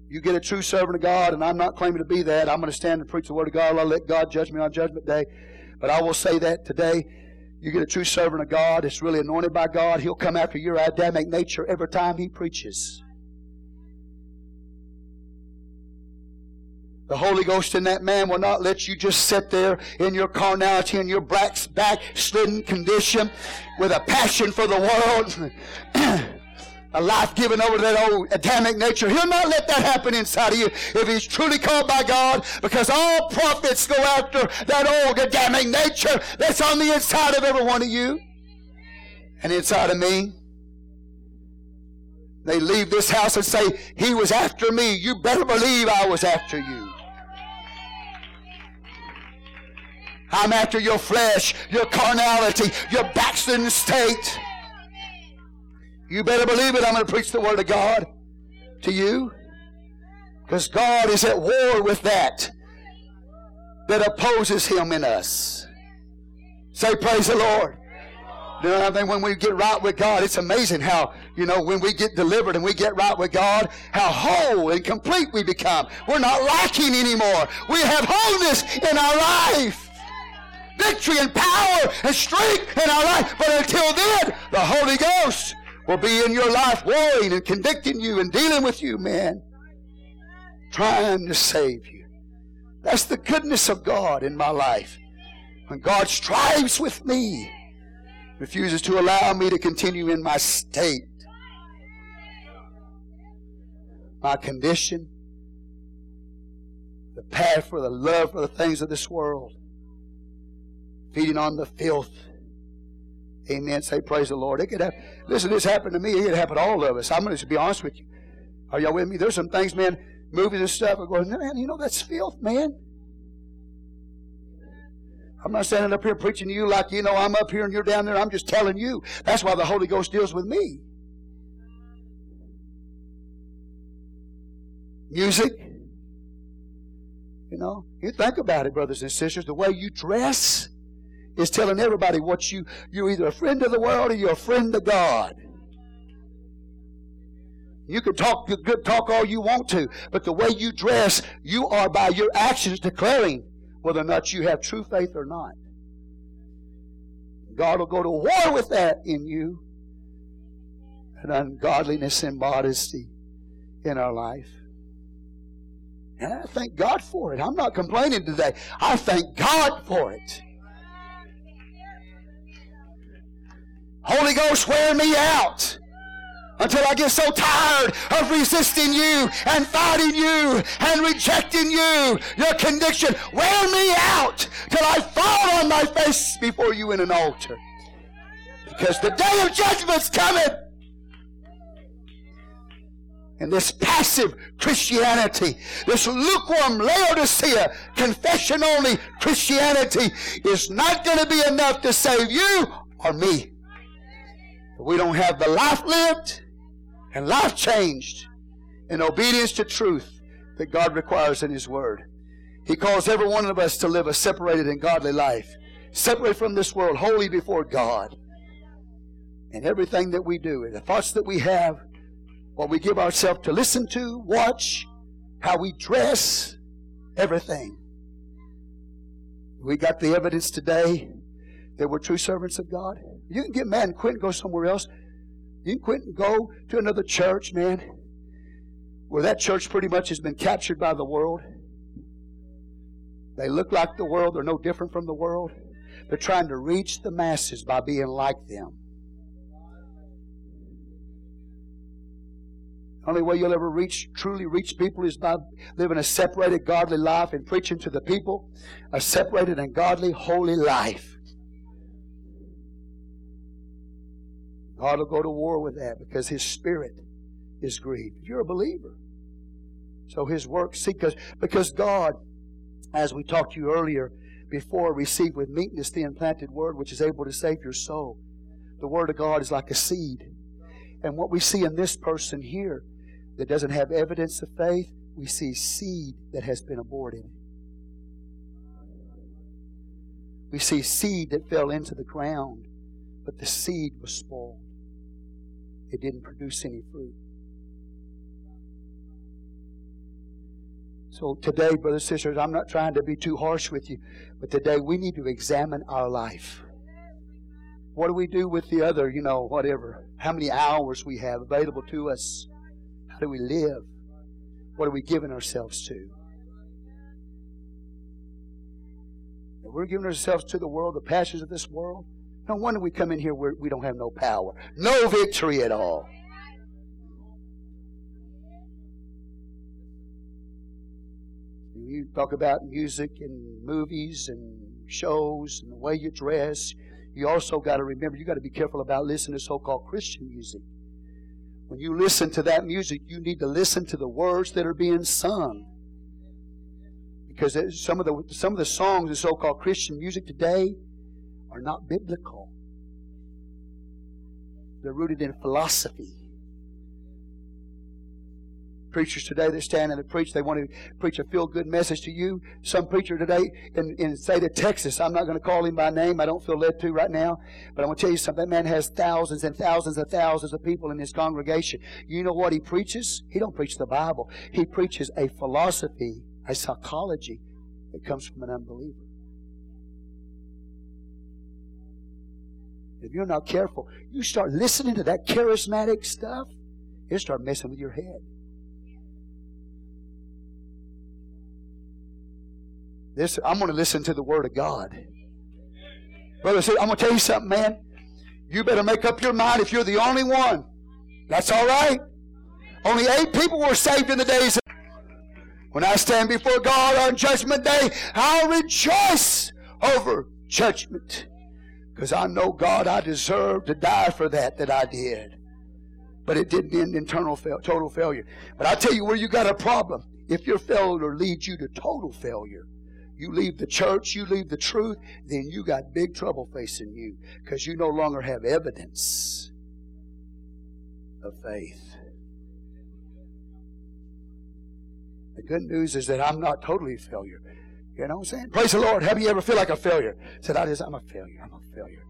You get a true servant of God, and I'm not claiming to be that. I'm going to stand and preach the Word of God. I'll let God judge me on Judgment Day. But I will say that today. You get a true servant of God, it's really anointed by God. He'll come after your Adamic nature every time he preaches. The Holy Ghost in that man will not let you just sit there in your carnality and your black backslidden condition with a passion for the world. a life given over to that old Adamic nature. He'll not let that happen inside of you if he's truly called by God because all prophets go after that old Adamic nature that's on the inside of every one of you and inside of me. They leave this house and say, He was after me. You better believe I was after you. I'm after your flesh, your carnality, your backslidden state. You better believe it. I'm going to preach the Word of God to you. Because God is at war with that that opposes Him in us. Say, Praise the Lord. You know, what I mean? when we get right with God, it's amazing how, you know, when we get delivered and we get right with God, how whole and complete we become. We're not lacking anymore. We have wholeness in our life. Victory and power and strength in our life. But until then, the Holy Ghost will be in your life warring and convicting you and dealing with you, man. Trying to save you. That's the goodness of God in my life. When God strives with me, refuses to allow me to continue in my state, my condition, the path for the love for the things of this world, feeding on the filth Amen. Say praise the Lord. It could have. Listen, this happened to me. It could happen to all of us. I'm going to be honest with you. Are y'all with me? There's some things, man, movies and stuff. I'm going, man, you know that's filth, man. I'm not standing up here preaching to you like you know I'm up here and you're down there. I'm just telling you. That's why the Holy Ghost deals with me. Music. You know, you think about it, brothers and sisters. The way you dress is telling everybody what you, you're either a friend of the world or you're a friend of God. You can talk good talk all you want to, but the way you dress, you are by your actions declaring whether or not you have true faith or not. God will go to war with that in you. And ungodliness and modesty in our life. And I thank God for it. I'm not complaining today. I thank God for it. Holy Ghost, wear me out until I get so tired of resisting you and fighting you and rejecting you, your conviction. Wear me out till I fall on my face before you in an altar. Because the day of judgment's coming. And this passive Christianity, this lukewarm Laodicea, confession only Christianity is not going to be enough to save you or me. We don't have the life lived and life changed in obedience to truth that God requires in His Word. He calls every one of us to live a separated and godly life, separate from this world, holy before God. And everything that we do, and the thoughts that we have, what we give ourselves to listen to, watch, how we dress, everything. We got the evidence today that we're true servants of God. You can get mad and quit and go somewhere else. You can quit and go to another church, man, where that church pretty much has been captured by the world. They look like the world, they're no different from the world. They're trying to reach the masses by being like them. Only way you'll ever reach, truly reach people is by living a separated, godly life and preaching to the people a separated and godly, holy life. God will go to war with that because His Spirit is grieved. You're a believer. So His work, see, because, because God, as we talked to you earlier, before receive with meekness the implanted word which is able to save your soul. The word of God is like a seed. And what we see in this person here that doesn't have evidence of faith, we see seed that has been aborted. We see seed that fell into the ground, but the seed was spoiled. It didn't produce any fruit. So today, brothers and sisters, I'm not trying to be too harsh with you, but today we need to examine our life. What do we do with the other, you know, whatever? How many hours we have available to us? How do we live? What are we giving ourselves to? If we're giving ourselves to the world, the passions of this world. No wonder we come in here where we don't have no power, no victory at all. You talk about music and movies and shows and the way you dress. You also got to remember, you got to be careful about listening to so called Christian music. When you listen to that music, you need to listen to the words that are being sung. Because some of the, some of the songs in so called Christian music today are not biblical, they're rooted in philosophy preachers today that stand and preach, they want to preach a feel good message to you. Some preacher today in, in of Texas, I'm not going to call him by name, I don't feel led to right now, but I'm going to tell you something. That man has thousands and thousands and thousands of people in his congregation. You know what he preaches? He don't preach the Bible. He preaches a philosophy, a psychology that comes from an unbeliever. If you're not careful, you start listening to that charismatic stuff, it'll start messing with your head. This, I'm going to listen to the Word of God. Brother, see, I'm going to tell you something, man. You better make up your mind if you're the only one. That's all right. Only eight people were saved in the days. When I stand before God on Judgment Day, I'll rejoice over judgment. Because I know, God, I deserve to die for that that I did. But it didn't end in fail, total failure. But I tell you where you got a problem. If your failure leads you to total failure, you leave the church, you leave the truth, then you got big trouble facing you because you no longer have evidence of faith. The good news is that I'm not totally a failure. You know what I'm saying? Praise the Lord. Have you ever feel like a failure? Said, I just, I'm a failure. I'm a failure.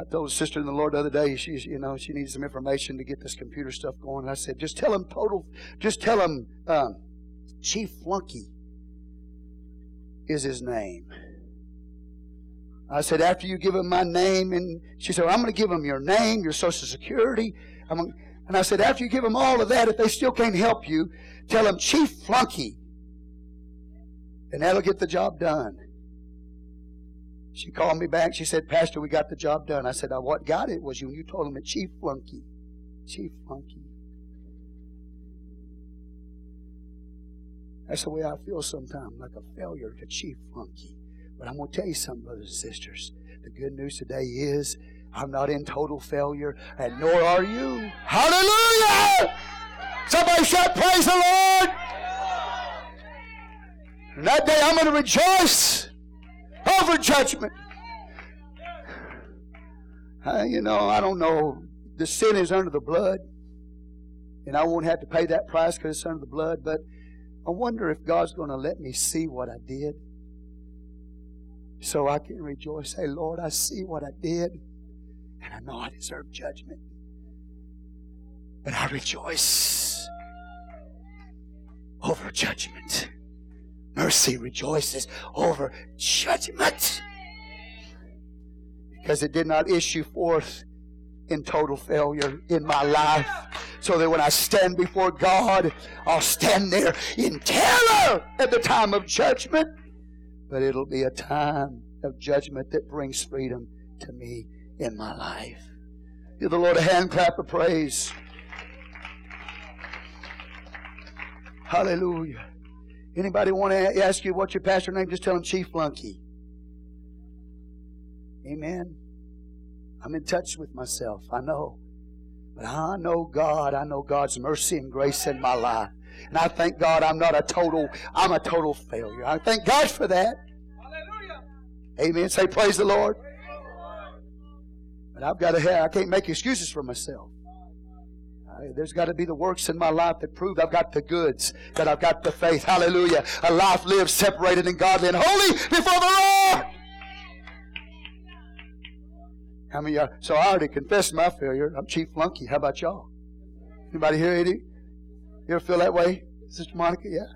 I told a sister in the Lord the other day, she's, you know, she needs some information to get this computer stuff going. And I said, just tell him total, just tell him, um, Chief Flunky is his name. I said, after you give him my name, and she said, well, I'm going to give him your name, your social security. And I said, after you give them all of that, if they still can't help you, tell them Chief Flunky. And that'll get the job done. She called me back. She said, Pastor, we got the job done. I said, what got it was you. You told them Chief Flunky. Chief Flunky. That's the way I feel sometimes, like a failure to chief flunky. But I'm going to tell you something, brothers and sisters. The good news today is I'm not in total failure, and nor are you. Hallelujah! Somebody shout, Praise the Lord! And that day I'm going to rejoice over judgment. Uh, you know, I don't know. The sin is under the blood, and I won't have to pay that price because it's under the blood, but I wonder if God's going to let me see what I did so I can rejoice. Say, Lord, I see what I did, and I know I deserve judgment. But I rejoice over judgment. Mercy rejoices over judgment because it did not issue forth in total failure in my life. So that when I stand before God, I'll stand there in terror at the time of judgment. But it'll be a time of judgment that brings freedom to me in my life. Give the Lord a hand clap of praise. Hallelujah. Anybody want to ask you what's your pastor name? Just tell him Chief Flunky. Amen. I'm in touch with myself. I know. But I know God. I know God's mercy and grace in my life. And I thank God I'm not a total, I'm a total failure. I thank God for that. Hallelujah. Amen. Say praise the Lord. But I've got to have, I can't make excuses for myself. There's got to be the works in my life that prove I've got the goods, that I've got the faith. Hallelujah. A life lived separated and godly and holy before the Lord. How many y'all? So I already confessed my failure. I'm chief flunky. How about y'all? Anybody here, Eddie? You ever feel that way? Sister Monica? Yeah.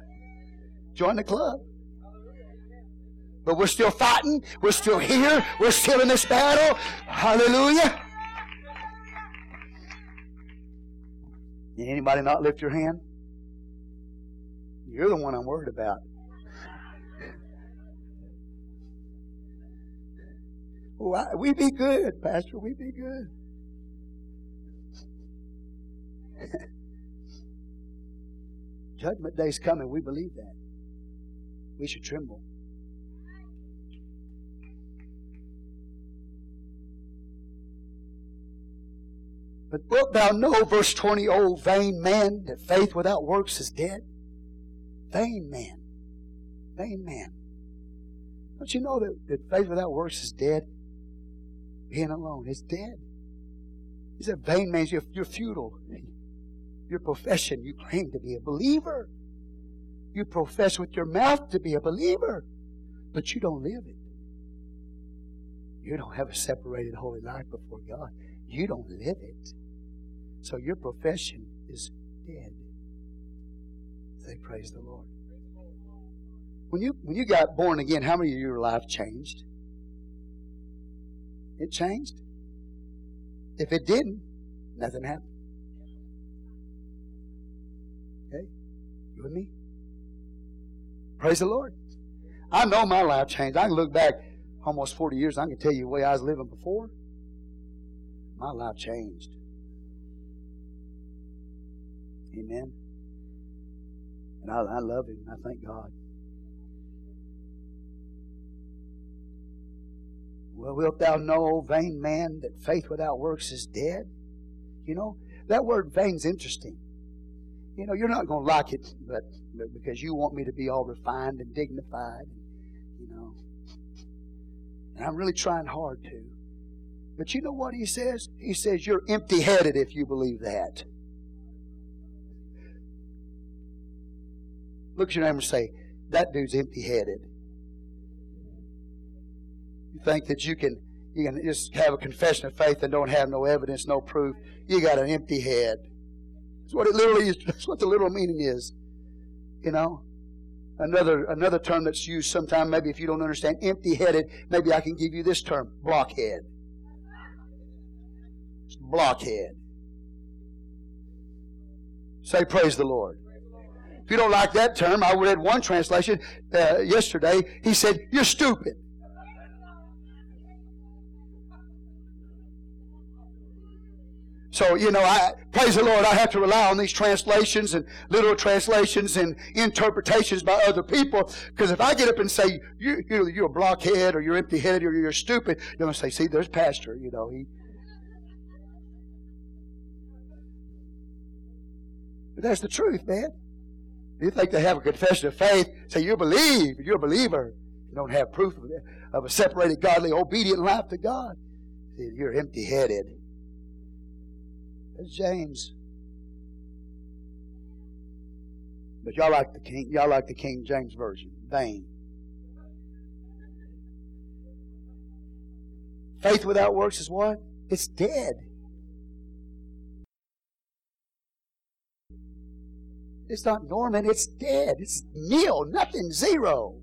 Join the club. But we're still fighting. We're still here. We're still in this battle. Hallelujah. Did anybody not lift your hand? You're the one I'm worried about. We be good, Pastor. We be good. Judgment day's coming. We believe that. We should tremble. But wilt thou know, verse 20, O vain man, that faith without works is dead? Vain man. Vain man. Don't you know that, that faith without works is dead? Being alone is dead. He said, vain man, you're, you're futile. Your profession, you claim to be a believer. You profess with your mouth to be a believer, but you don't live it. You don't have a separated holy life before God. You don't live it. So your profession is dead. Say, praise the Lord. When you, when you got born again, how many of your life changed? It changed. If it didn't, nothing happened. Okay? You with me? Praise the Lord. I know my life changed. I can look back almost 40 years. I can tell you the way I was living before. My life changed. Amen. And I, I love Him. I thank God. Well, wilt thou know, vain man, that faith without works is dead? You know, that word vain's interesting. You know, you're not going to like it, but, but because you want me to be all refined and dignified, you know. And I'm really trying hard to. But you know what he says? He says, You're empty headed if you believe that. Look at your neighbor and say, That dude's empty headed. You think that you can you can just have a confession of faith and don't have no evidence, no proof. You got an empty head. That's what it literally is. That's what the literal meaning is. You know? Another another term that's used sometimes. maybe if you don't understand empty headed, maybe I can give you this term, blockhead. Blockhead. Say praise the Lord. If you don't like that term, I read one translation uh, yesterday. He said, You're stupid. So, you know, I praise the Lord, I have to rely on these translations and literal translations and interpretations by other people. Because if I get up and say, you, you you're a blockhead or you're empty headed or you're stupid, you're going to say, see, there's Pastor, you know, he. But that's the truth, man. You think they have a confession of faith, say you believe, you're a believer. You don't have proof of, of a separated, godly, obedient life to God. You're empty headed. That's James. But y'all like the King, y'all like the King James Version. Vain. Faith without works is what? It's dead. It's not Norman, it's dead. It's nil, nothing, zero.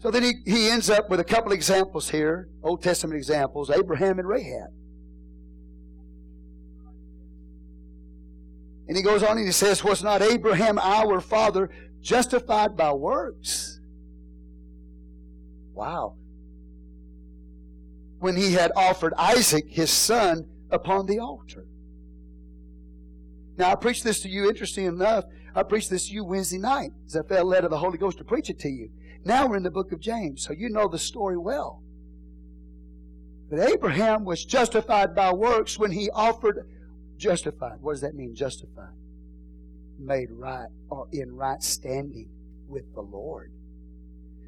So then he, he ends up with a couple examples here, Old Testament examples, Abraham and Rahab. And he goes on and he says, Was not Abraham our father justified by works? Wow. when he had offered Isaac, his son, upon the altar. Now, I preached this to you, interesting enough. I preached this to you Wednesday night as I felt led of the Holy Ghost to preach it to you. Now we're in the book of James, so you know the story well. But Abraham was justified by works when he offered, justified. What does that mean, justified? Made right or in right standing with the Lord.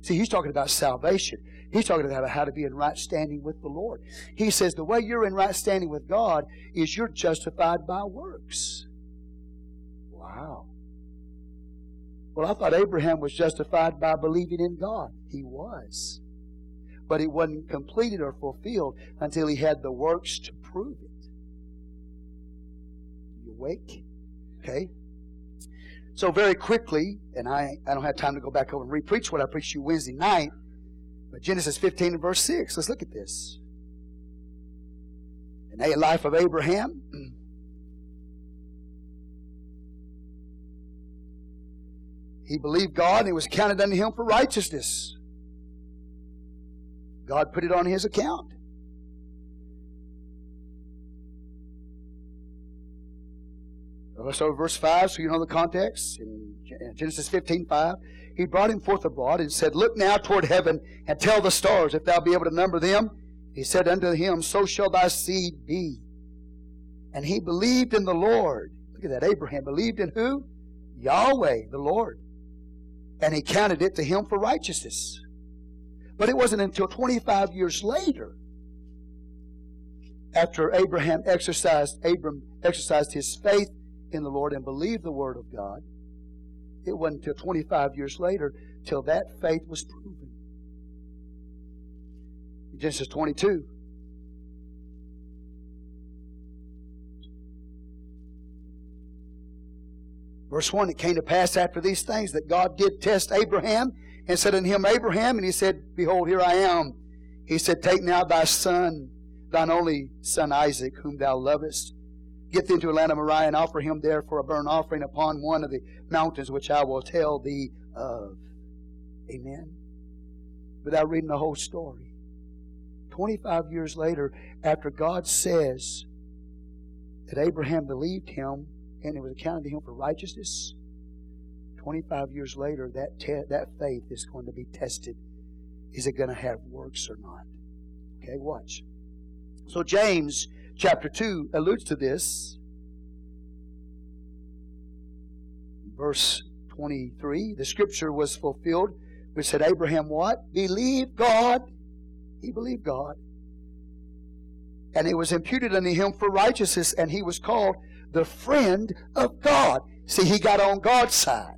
See, he's talking about salvation. He's talking about how to be in right standing with the Lord. He says the way you're in right standing with God is you're justified by works. Wow. Well, I thought Abraham was justified by believing in God. He was. But it wasn't completed or fulfilled until he had the works to prove it. You awake? Okay. So very quickly, and I, I don't have time to go back over and repreach what I preached you Wednesday night, but Genesis 15 and verse 6, let's look at this. In the life of Abraham, He believed God and it was counted unto him for righteousness. God put it on his account. Let's over verse 5 so you know the context. In Genesis 15 5, he brought him forth abroad and said, Look now toward heaven and tell the stars if thou be able to number them. He said unto him, So shall thy seed be. And he believed in the Lord. Look at that. Abraham believed in who? Yahweh, the Lord and he counted it to him for righteousness. But it wasn't until 25 years later, after Abraham exercised, Abram exercised his faith in the Lord and believed the word of God, it wasn't until 25 years later till that faith was proven. Genesis 22. Verse 1 It came to pass after these things that God did test Abraham and said unto him, Abraham, and he said, Behold, here I am. He said, Take now thy son, thine only son Isaac, whom thou lovest. Get thee into a land of Moriah and offer him there for a burnt offering upon one of the mountains which I will tell thee of. Amen. Without reading the whole story. 25 years later, after God says that Abraham believed him and it was accounted to him for righteousness. 25 years later, that, te- that faith is going to be tested. Is it going to have works or not? Okay, watch. So, James chapter 2 alludes to this. Verse 23 the scripture was fulfilled, which said, Abraham what? Believe God. He believed God. And it was imputed unto him for righteousness, and he was called the friend of God. See, he got on God's side.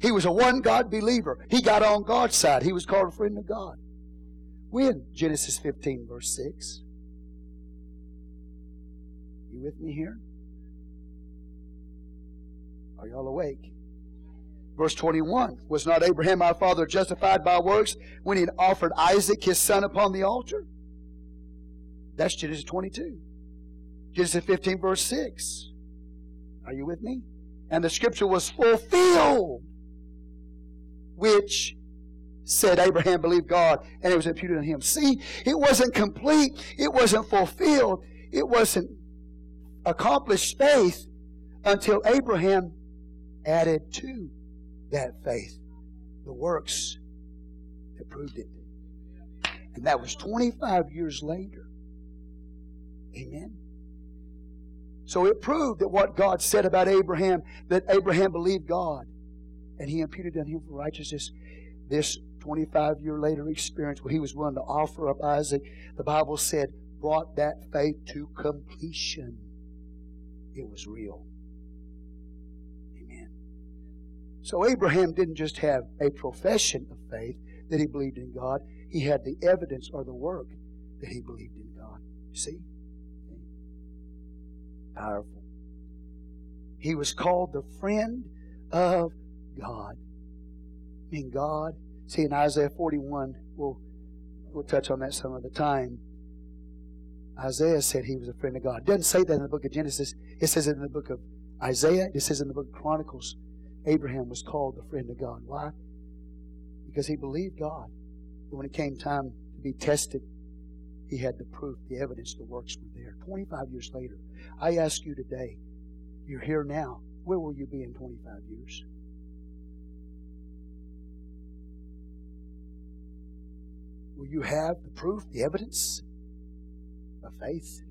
He was a one God believer. He got on God's side. He was called a friend of God. When? Genesis 15, verse 6. You with me here? Are y'all awake? Verse 21 Was not Abraham our father justified by works when he offered Isaac his son upon the altar? That's Genesis 22. Genesis 15, verse 6. Are you with me? And the scripture was fulfilled, which said Abraham believed God and it was imputed on him. See, it wasn't complete, it wasn't fulfilled, it wasn't accomplished faith until Abraham added to that faith the works that proved it. And that was 25 years later. Amen. So it proved that what God said about Abraham, that Abraham believed God and he imputed on him for righteousness. This 25 year later experience where he was willing to offer up Isaac, the Bible said, brought that faith to completion. It was real. Amen. So Abraham didn't just have a profession of faith that he believed in God, he had the evidence or the work that he believed in God. See? Powerful. He was called the friend of God. I mean, God. See, in Isaiah 41, we'll, we'll touch on that some other time. Isaiah said he was a friend of God. It doesn't say that in the book of Genesis. It says it in the book of Isaiah. It says in the book of Chronicles. Abraham was called the friend of God. Why? Because he believed God. And when it came time to be tested, He had the proof, the evidence, the works were there. 25 years later, I ask you today, you're here now. Where will you be in 25 years? Will you have the proof, the evidence of faith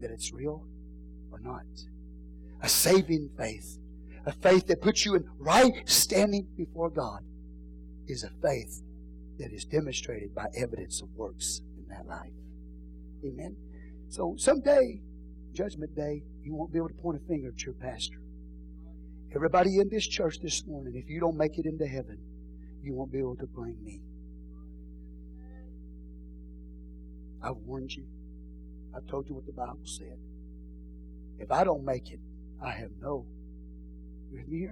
that it's real or not? A saving faith, a faith that puts you in right standing before God, is a faith that is demonstrated by evidence of works that life. Amen. So someday, Judgment Day, you won't be able to point a finger at your pastor. Everybody in this church this morning, if you don't make it into heaven, you won't be able to blame me. I've warned you. I've told you what the Bible said. If I don't make it, I have no,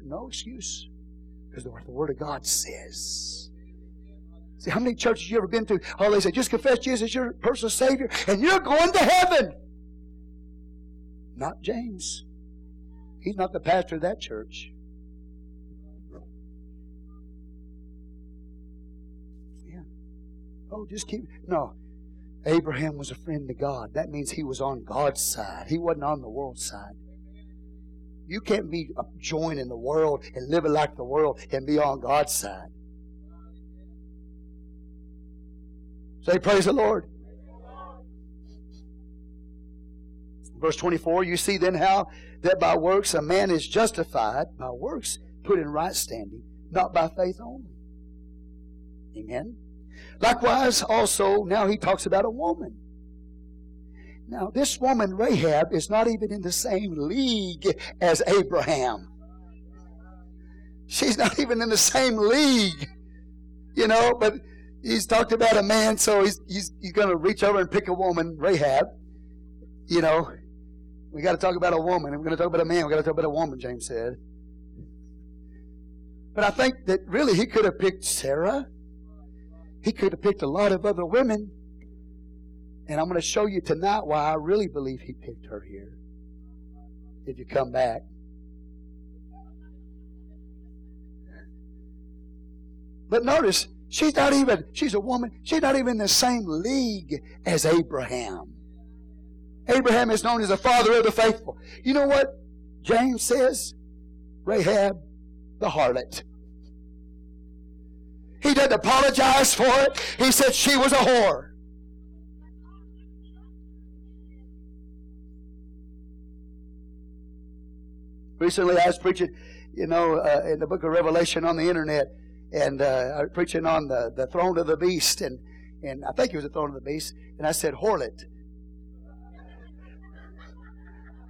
no excuse. Because the Word of God says. See, how many churches you ever been to? All they say, just confess Jesus your personal Savior, and you're going to heaven. Not James. He's not the pastor of that church. Yeah. Oh, just keep. No. Abraham was a friend to God. That means he was on God's side. He wasn't on the world's side. You can't be joining the world and living like the world and be on God's side. Say, Praise the Lord. Verse 24, you see then how that by works a man is justified, by works put in right standing, not by faith only. Amen. Likewise, also, now he talks about a woman. Now, this woman, Rahab, is not even in the same league as Abraham. She's not even in the same league, you know, but he's talked about a man, so he's, he's, he's going to reach over and pick a woman, Rahab. You know, we got to talk about a woman. We're going to talk about a man. We've got to talk about a woman, James said. But I think that really he could have picked Sarah. He could have picked a lot of other women. And I'm going to show you tonight why I really believe he picked her here. If you come back. But notice, she's not even, she's a woman, she's not even in the same league as Abraham. Abraham is known as the father of the faithful. You know what James says? Rahab, the harlot. He didn't apologize for it. He said she was a whore. Recently, I was preaching, you know, uh, in the book of Revelation on the internet, and uh, preaching on the, the throne of the beast, and, and I think it was the throne of the beast, and I said, harlot.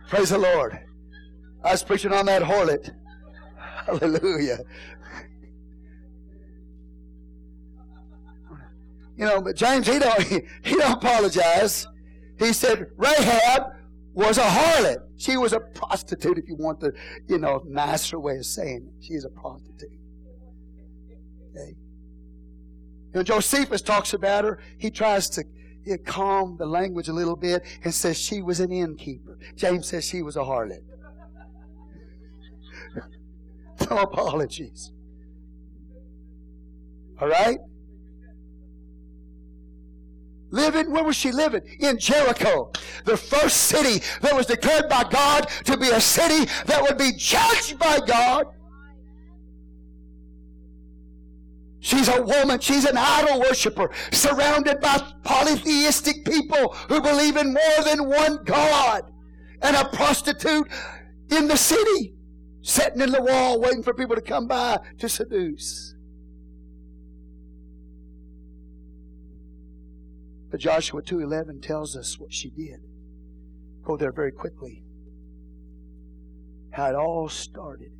Praise the Lord. I was preaching on that harlot. Hallelujah. You know, but James, he don't, he, he don't apologize. He said Rahab was a harlot. She was a prostitute, if you want the, you know, nicer way of saying it. She's a prostitute. Okay. You know, Josephus talks about her. He tries to calm the language a little bit and says she was an innkeeper. James says she was a harlot. no apologies. All right? Living, where was she living? In Jericho. The first city that was declared by God to be a city that would be judged by God. She's a woman. She's an idol worshiper, surrounded by polytheistic people who believe in more than one God, and a prostitute in the city, sitting in the wall waiting for people to come by to seduce. But Joshua 2:11 tells us what she did. Go there very quickly. How it all started.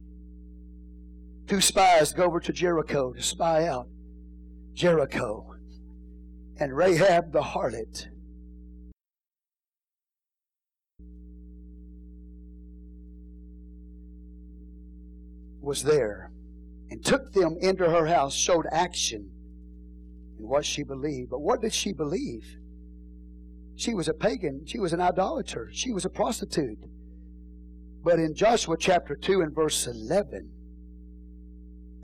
Two spies go over to Jericho to spy out Jericho. And Rahab the harlot was there and took them into her house, showed action and what she believed. But what did she believe? She was a pagan. She was an idolater. She was a prostitute. But in Joshua chapter 2 and verse 11,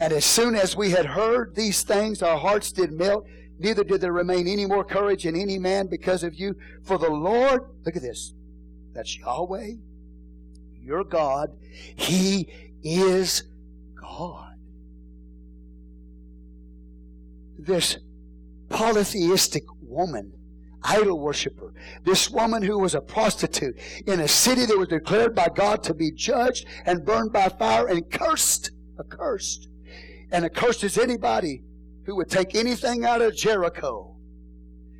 and as soon as we had heard these things, our hearts did melt. neither did there remain any more courage in any man because of you. For the Lord, look at this, that's Yahweh, your God. He is God. This polytheistic woman, idol worshiper, this woman who was a prostitute in a city that was declared by God to be judged and burned by fire and cursed, accursed. And accursed is anybody who would take anything out of Jericho.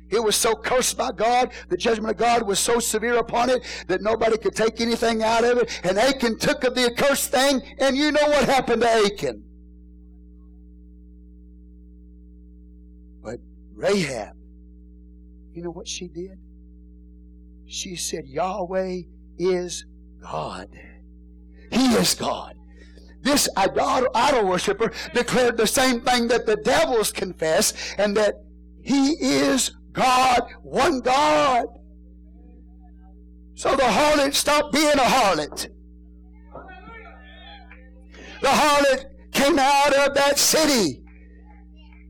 It was so cursed by God, the judgment of God was so severe upon it that nobody could take anything out of it. And Achan took of the accursed thing, and you know what happened to Achan. But Rahab, you know what she did? She said, Yahweh is God. He is God. This idol, worshiper declared the same thing that the devils confess, and that he is God, one God. So the harlot stopped being a harlot. The harlot came out of that city.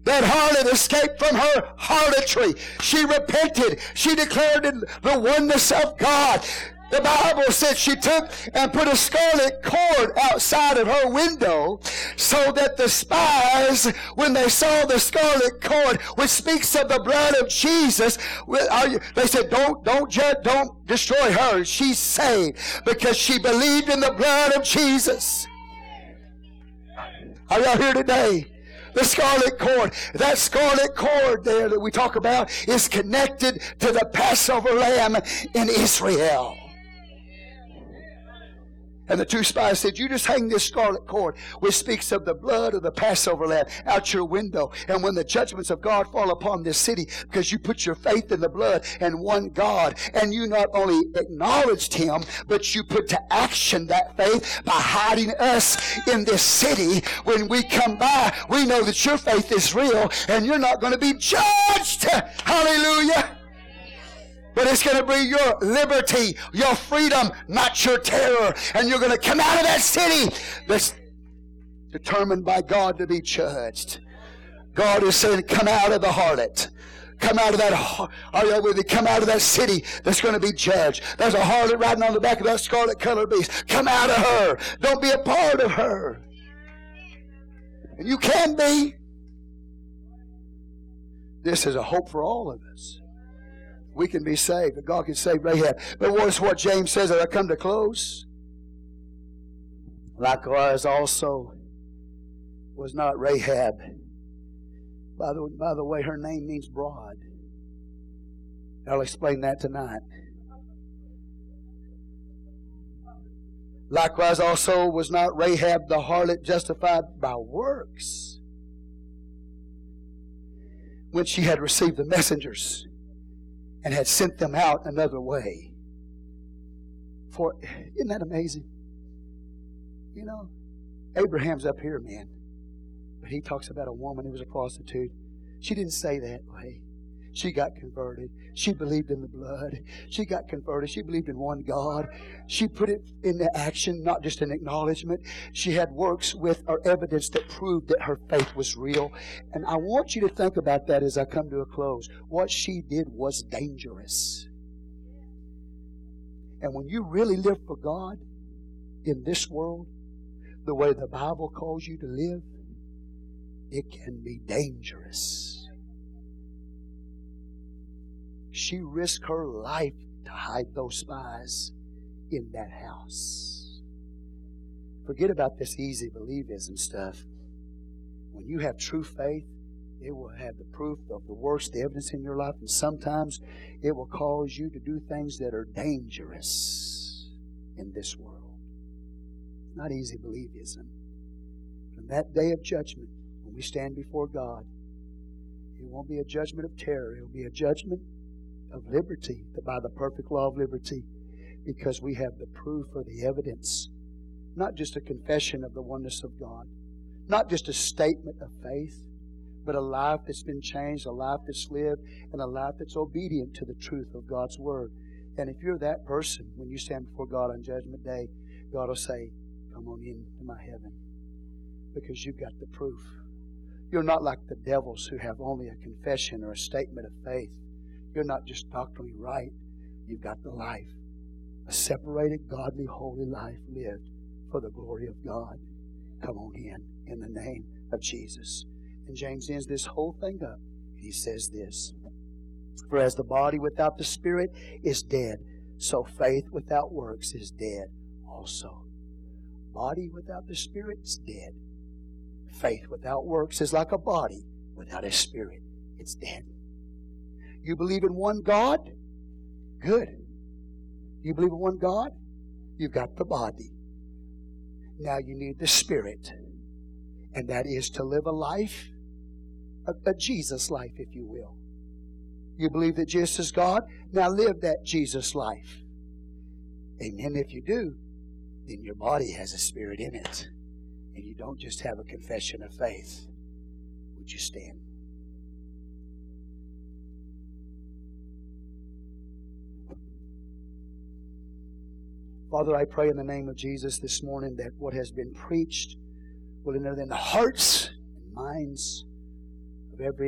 That harlot escaped from her harlotry. She repented. She declared the oneness of God. The Bible said she took and put a scarlet cord outside of her window so that the spies, when they saw the scarlet cord, which speaks of the blood of Jesus, they said, don't, don't don't destroy her. She's saved because she believed in the blood of Jesus. Are y'all here today? the scarlet cord. That scarlet cord there that we talk about is connected to the Passover lamb in Israel. And the two spies said, You just hang this scarlet cord, which speaks of the blood of the Passover lamb, out your window. And when the judgments of God fall upon this city, because you put your faith in the blood and one God, and you not only acknowledged Him, but you put to action that faith by hiding us in this city. When we come by, we know that your faith is real and you're not going to be judged. Hallelujah. But it's going to be your liberty, your freedom, not your terror. And you're going to come out of that city that's determined by God to be judged. God is saying, come out of the harlot. Come out of that, are you with me? Come out of that city that's going to be judged. There's a harlot riding on the back of that scarlet colored beast. Come out of her. Don't be a part of her. And you can be. This is a hope for all of us we can be saved, But God can save Rahab. But is what James says I come to close? Likewise, also was not Rahab. By the, by the way, her name means broad. I'll explain that tonight. Likewise, also was not Rahab the harlot justified by works when she had received the messengers and had sent them out another way. For isn't that amazing? You know, Abraham's up here, man. But he talks about a woman who was a prostitute. She didn't say that way. She got converted. She believed in the blood. She got converted. She believed in one God. She put it into action, not just an acknowledgement. She had works with or evidence that proved that her faith was real. And I want you to think about that as I come to a close. What she did was dangerous. And when you really live for God in this world, the way the Bible calls you to live, it can be dangerous. She risked her life to hide those spies in that house. Forget about this easy believism stuff. When you have true faith, it will have the proof of the works, the evidence in your life, and sometimes it will cause you to do things that are dangerous in this world. It's Not easy believism. From that day of judgment, when we stand before God, it won't be a judgment of terror. It will be a judgment of liberty, by the perfect law of liberty, because we have the proof or the evidence, not just a confession of the oneness of God, not just a statement of faith, but a life that's been changed, a life that's lived, and a life that's obedient to the truth of God's Word. And if you're that person, when you stand before God on Judgment Day, God will say, Come on into my heaven. Because you've got the proof. You're not like the devils who have only a confession or a statement of faith. You're not just doctrinally right. You've got the life. A separated, godly, holy life lived for the glory of God. Come on in, in the name of Jesus. And James ends this whole thing up. He says this For as the body without the spirit is dead, so faith without works is dead also. Body without the spirit is dead. Faith without works is like a body without a spirit. It's dead. You believe in one God? Good. You believe in one God? You've got the body. Now you need the spirit. And that is to live a life, a, a Jesus life, if you will. You believe that Jesus is God? Now live that Jesus life. Amen. If you do, then your body has a spirit in it. And you don't just have a confession of faith. Would you stand? Father, I pray in the name of Jesus this morning that what has been preached will enter in the hearts and minds of every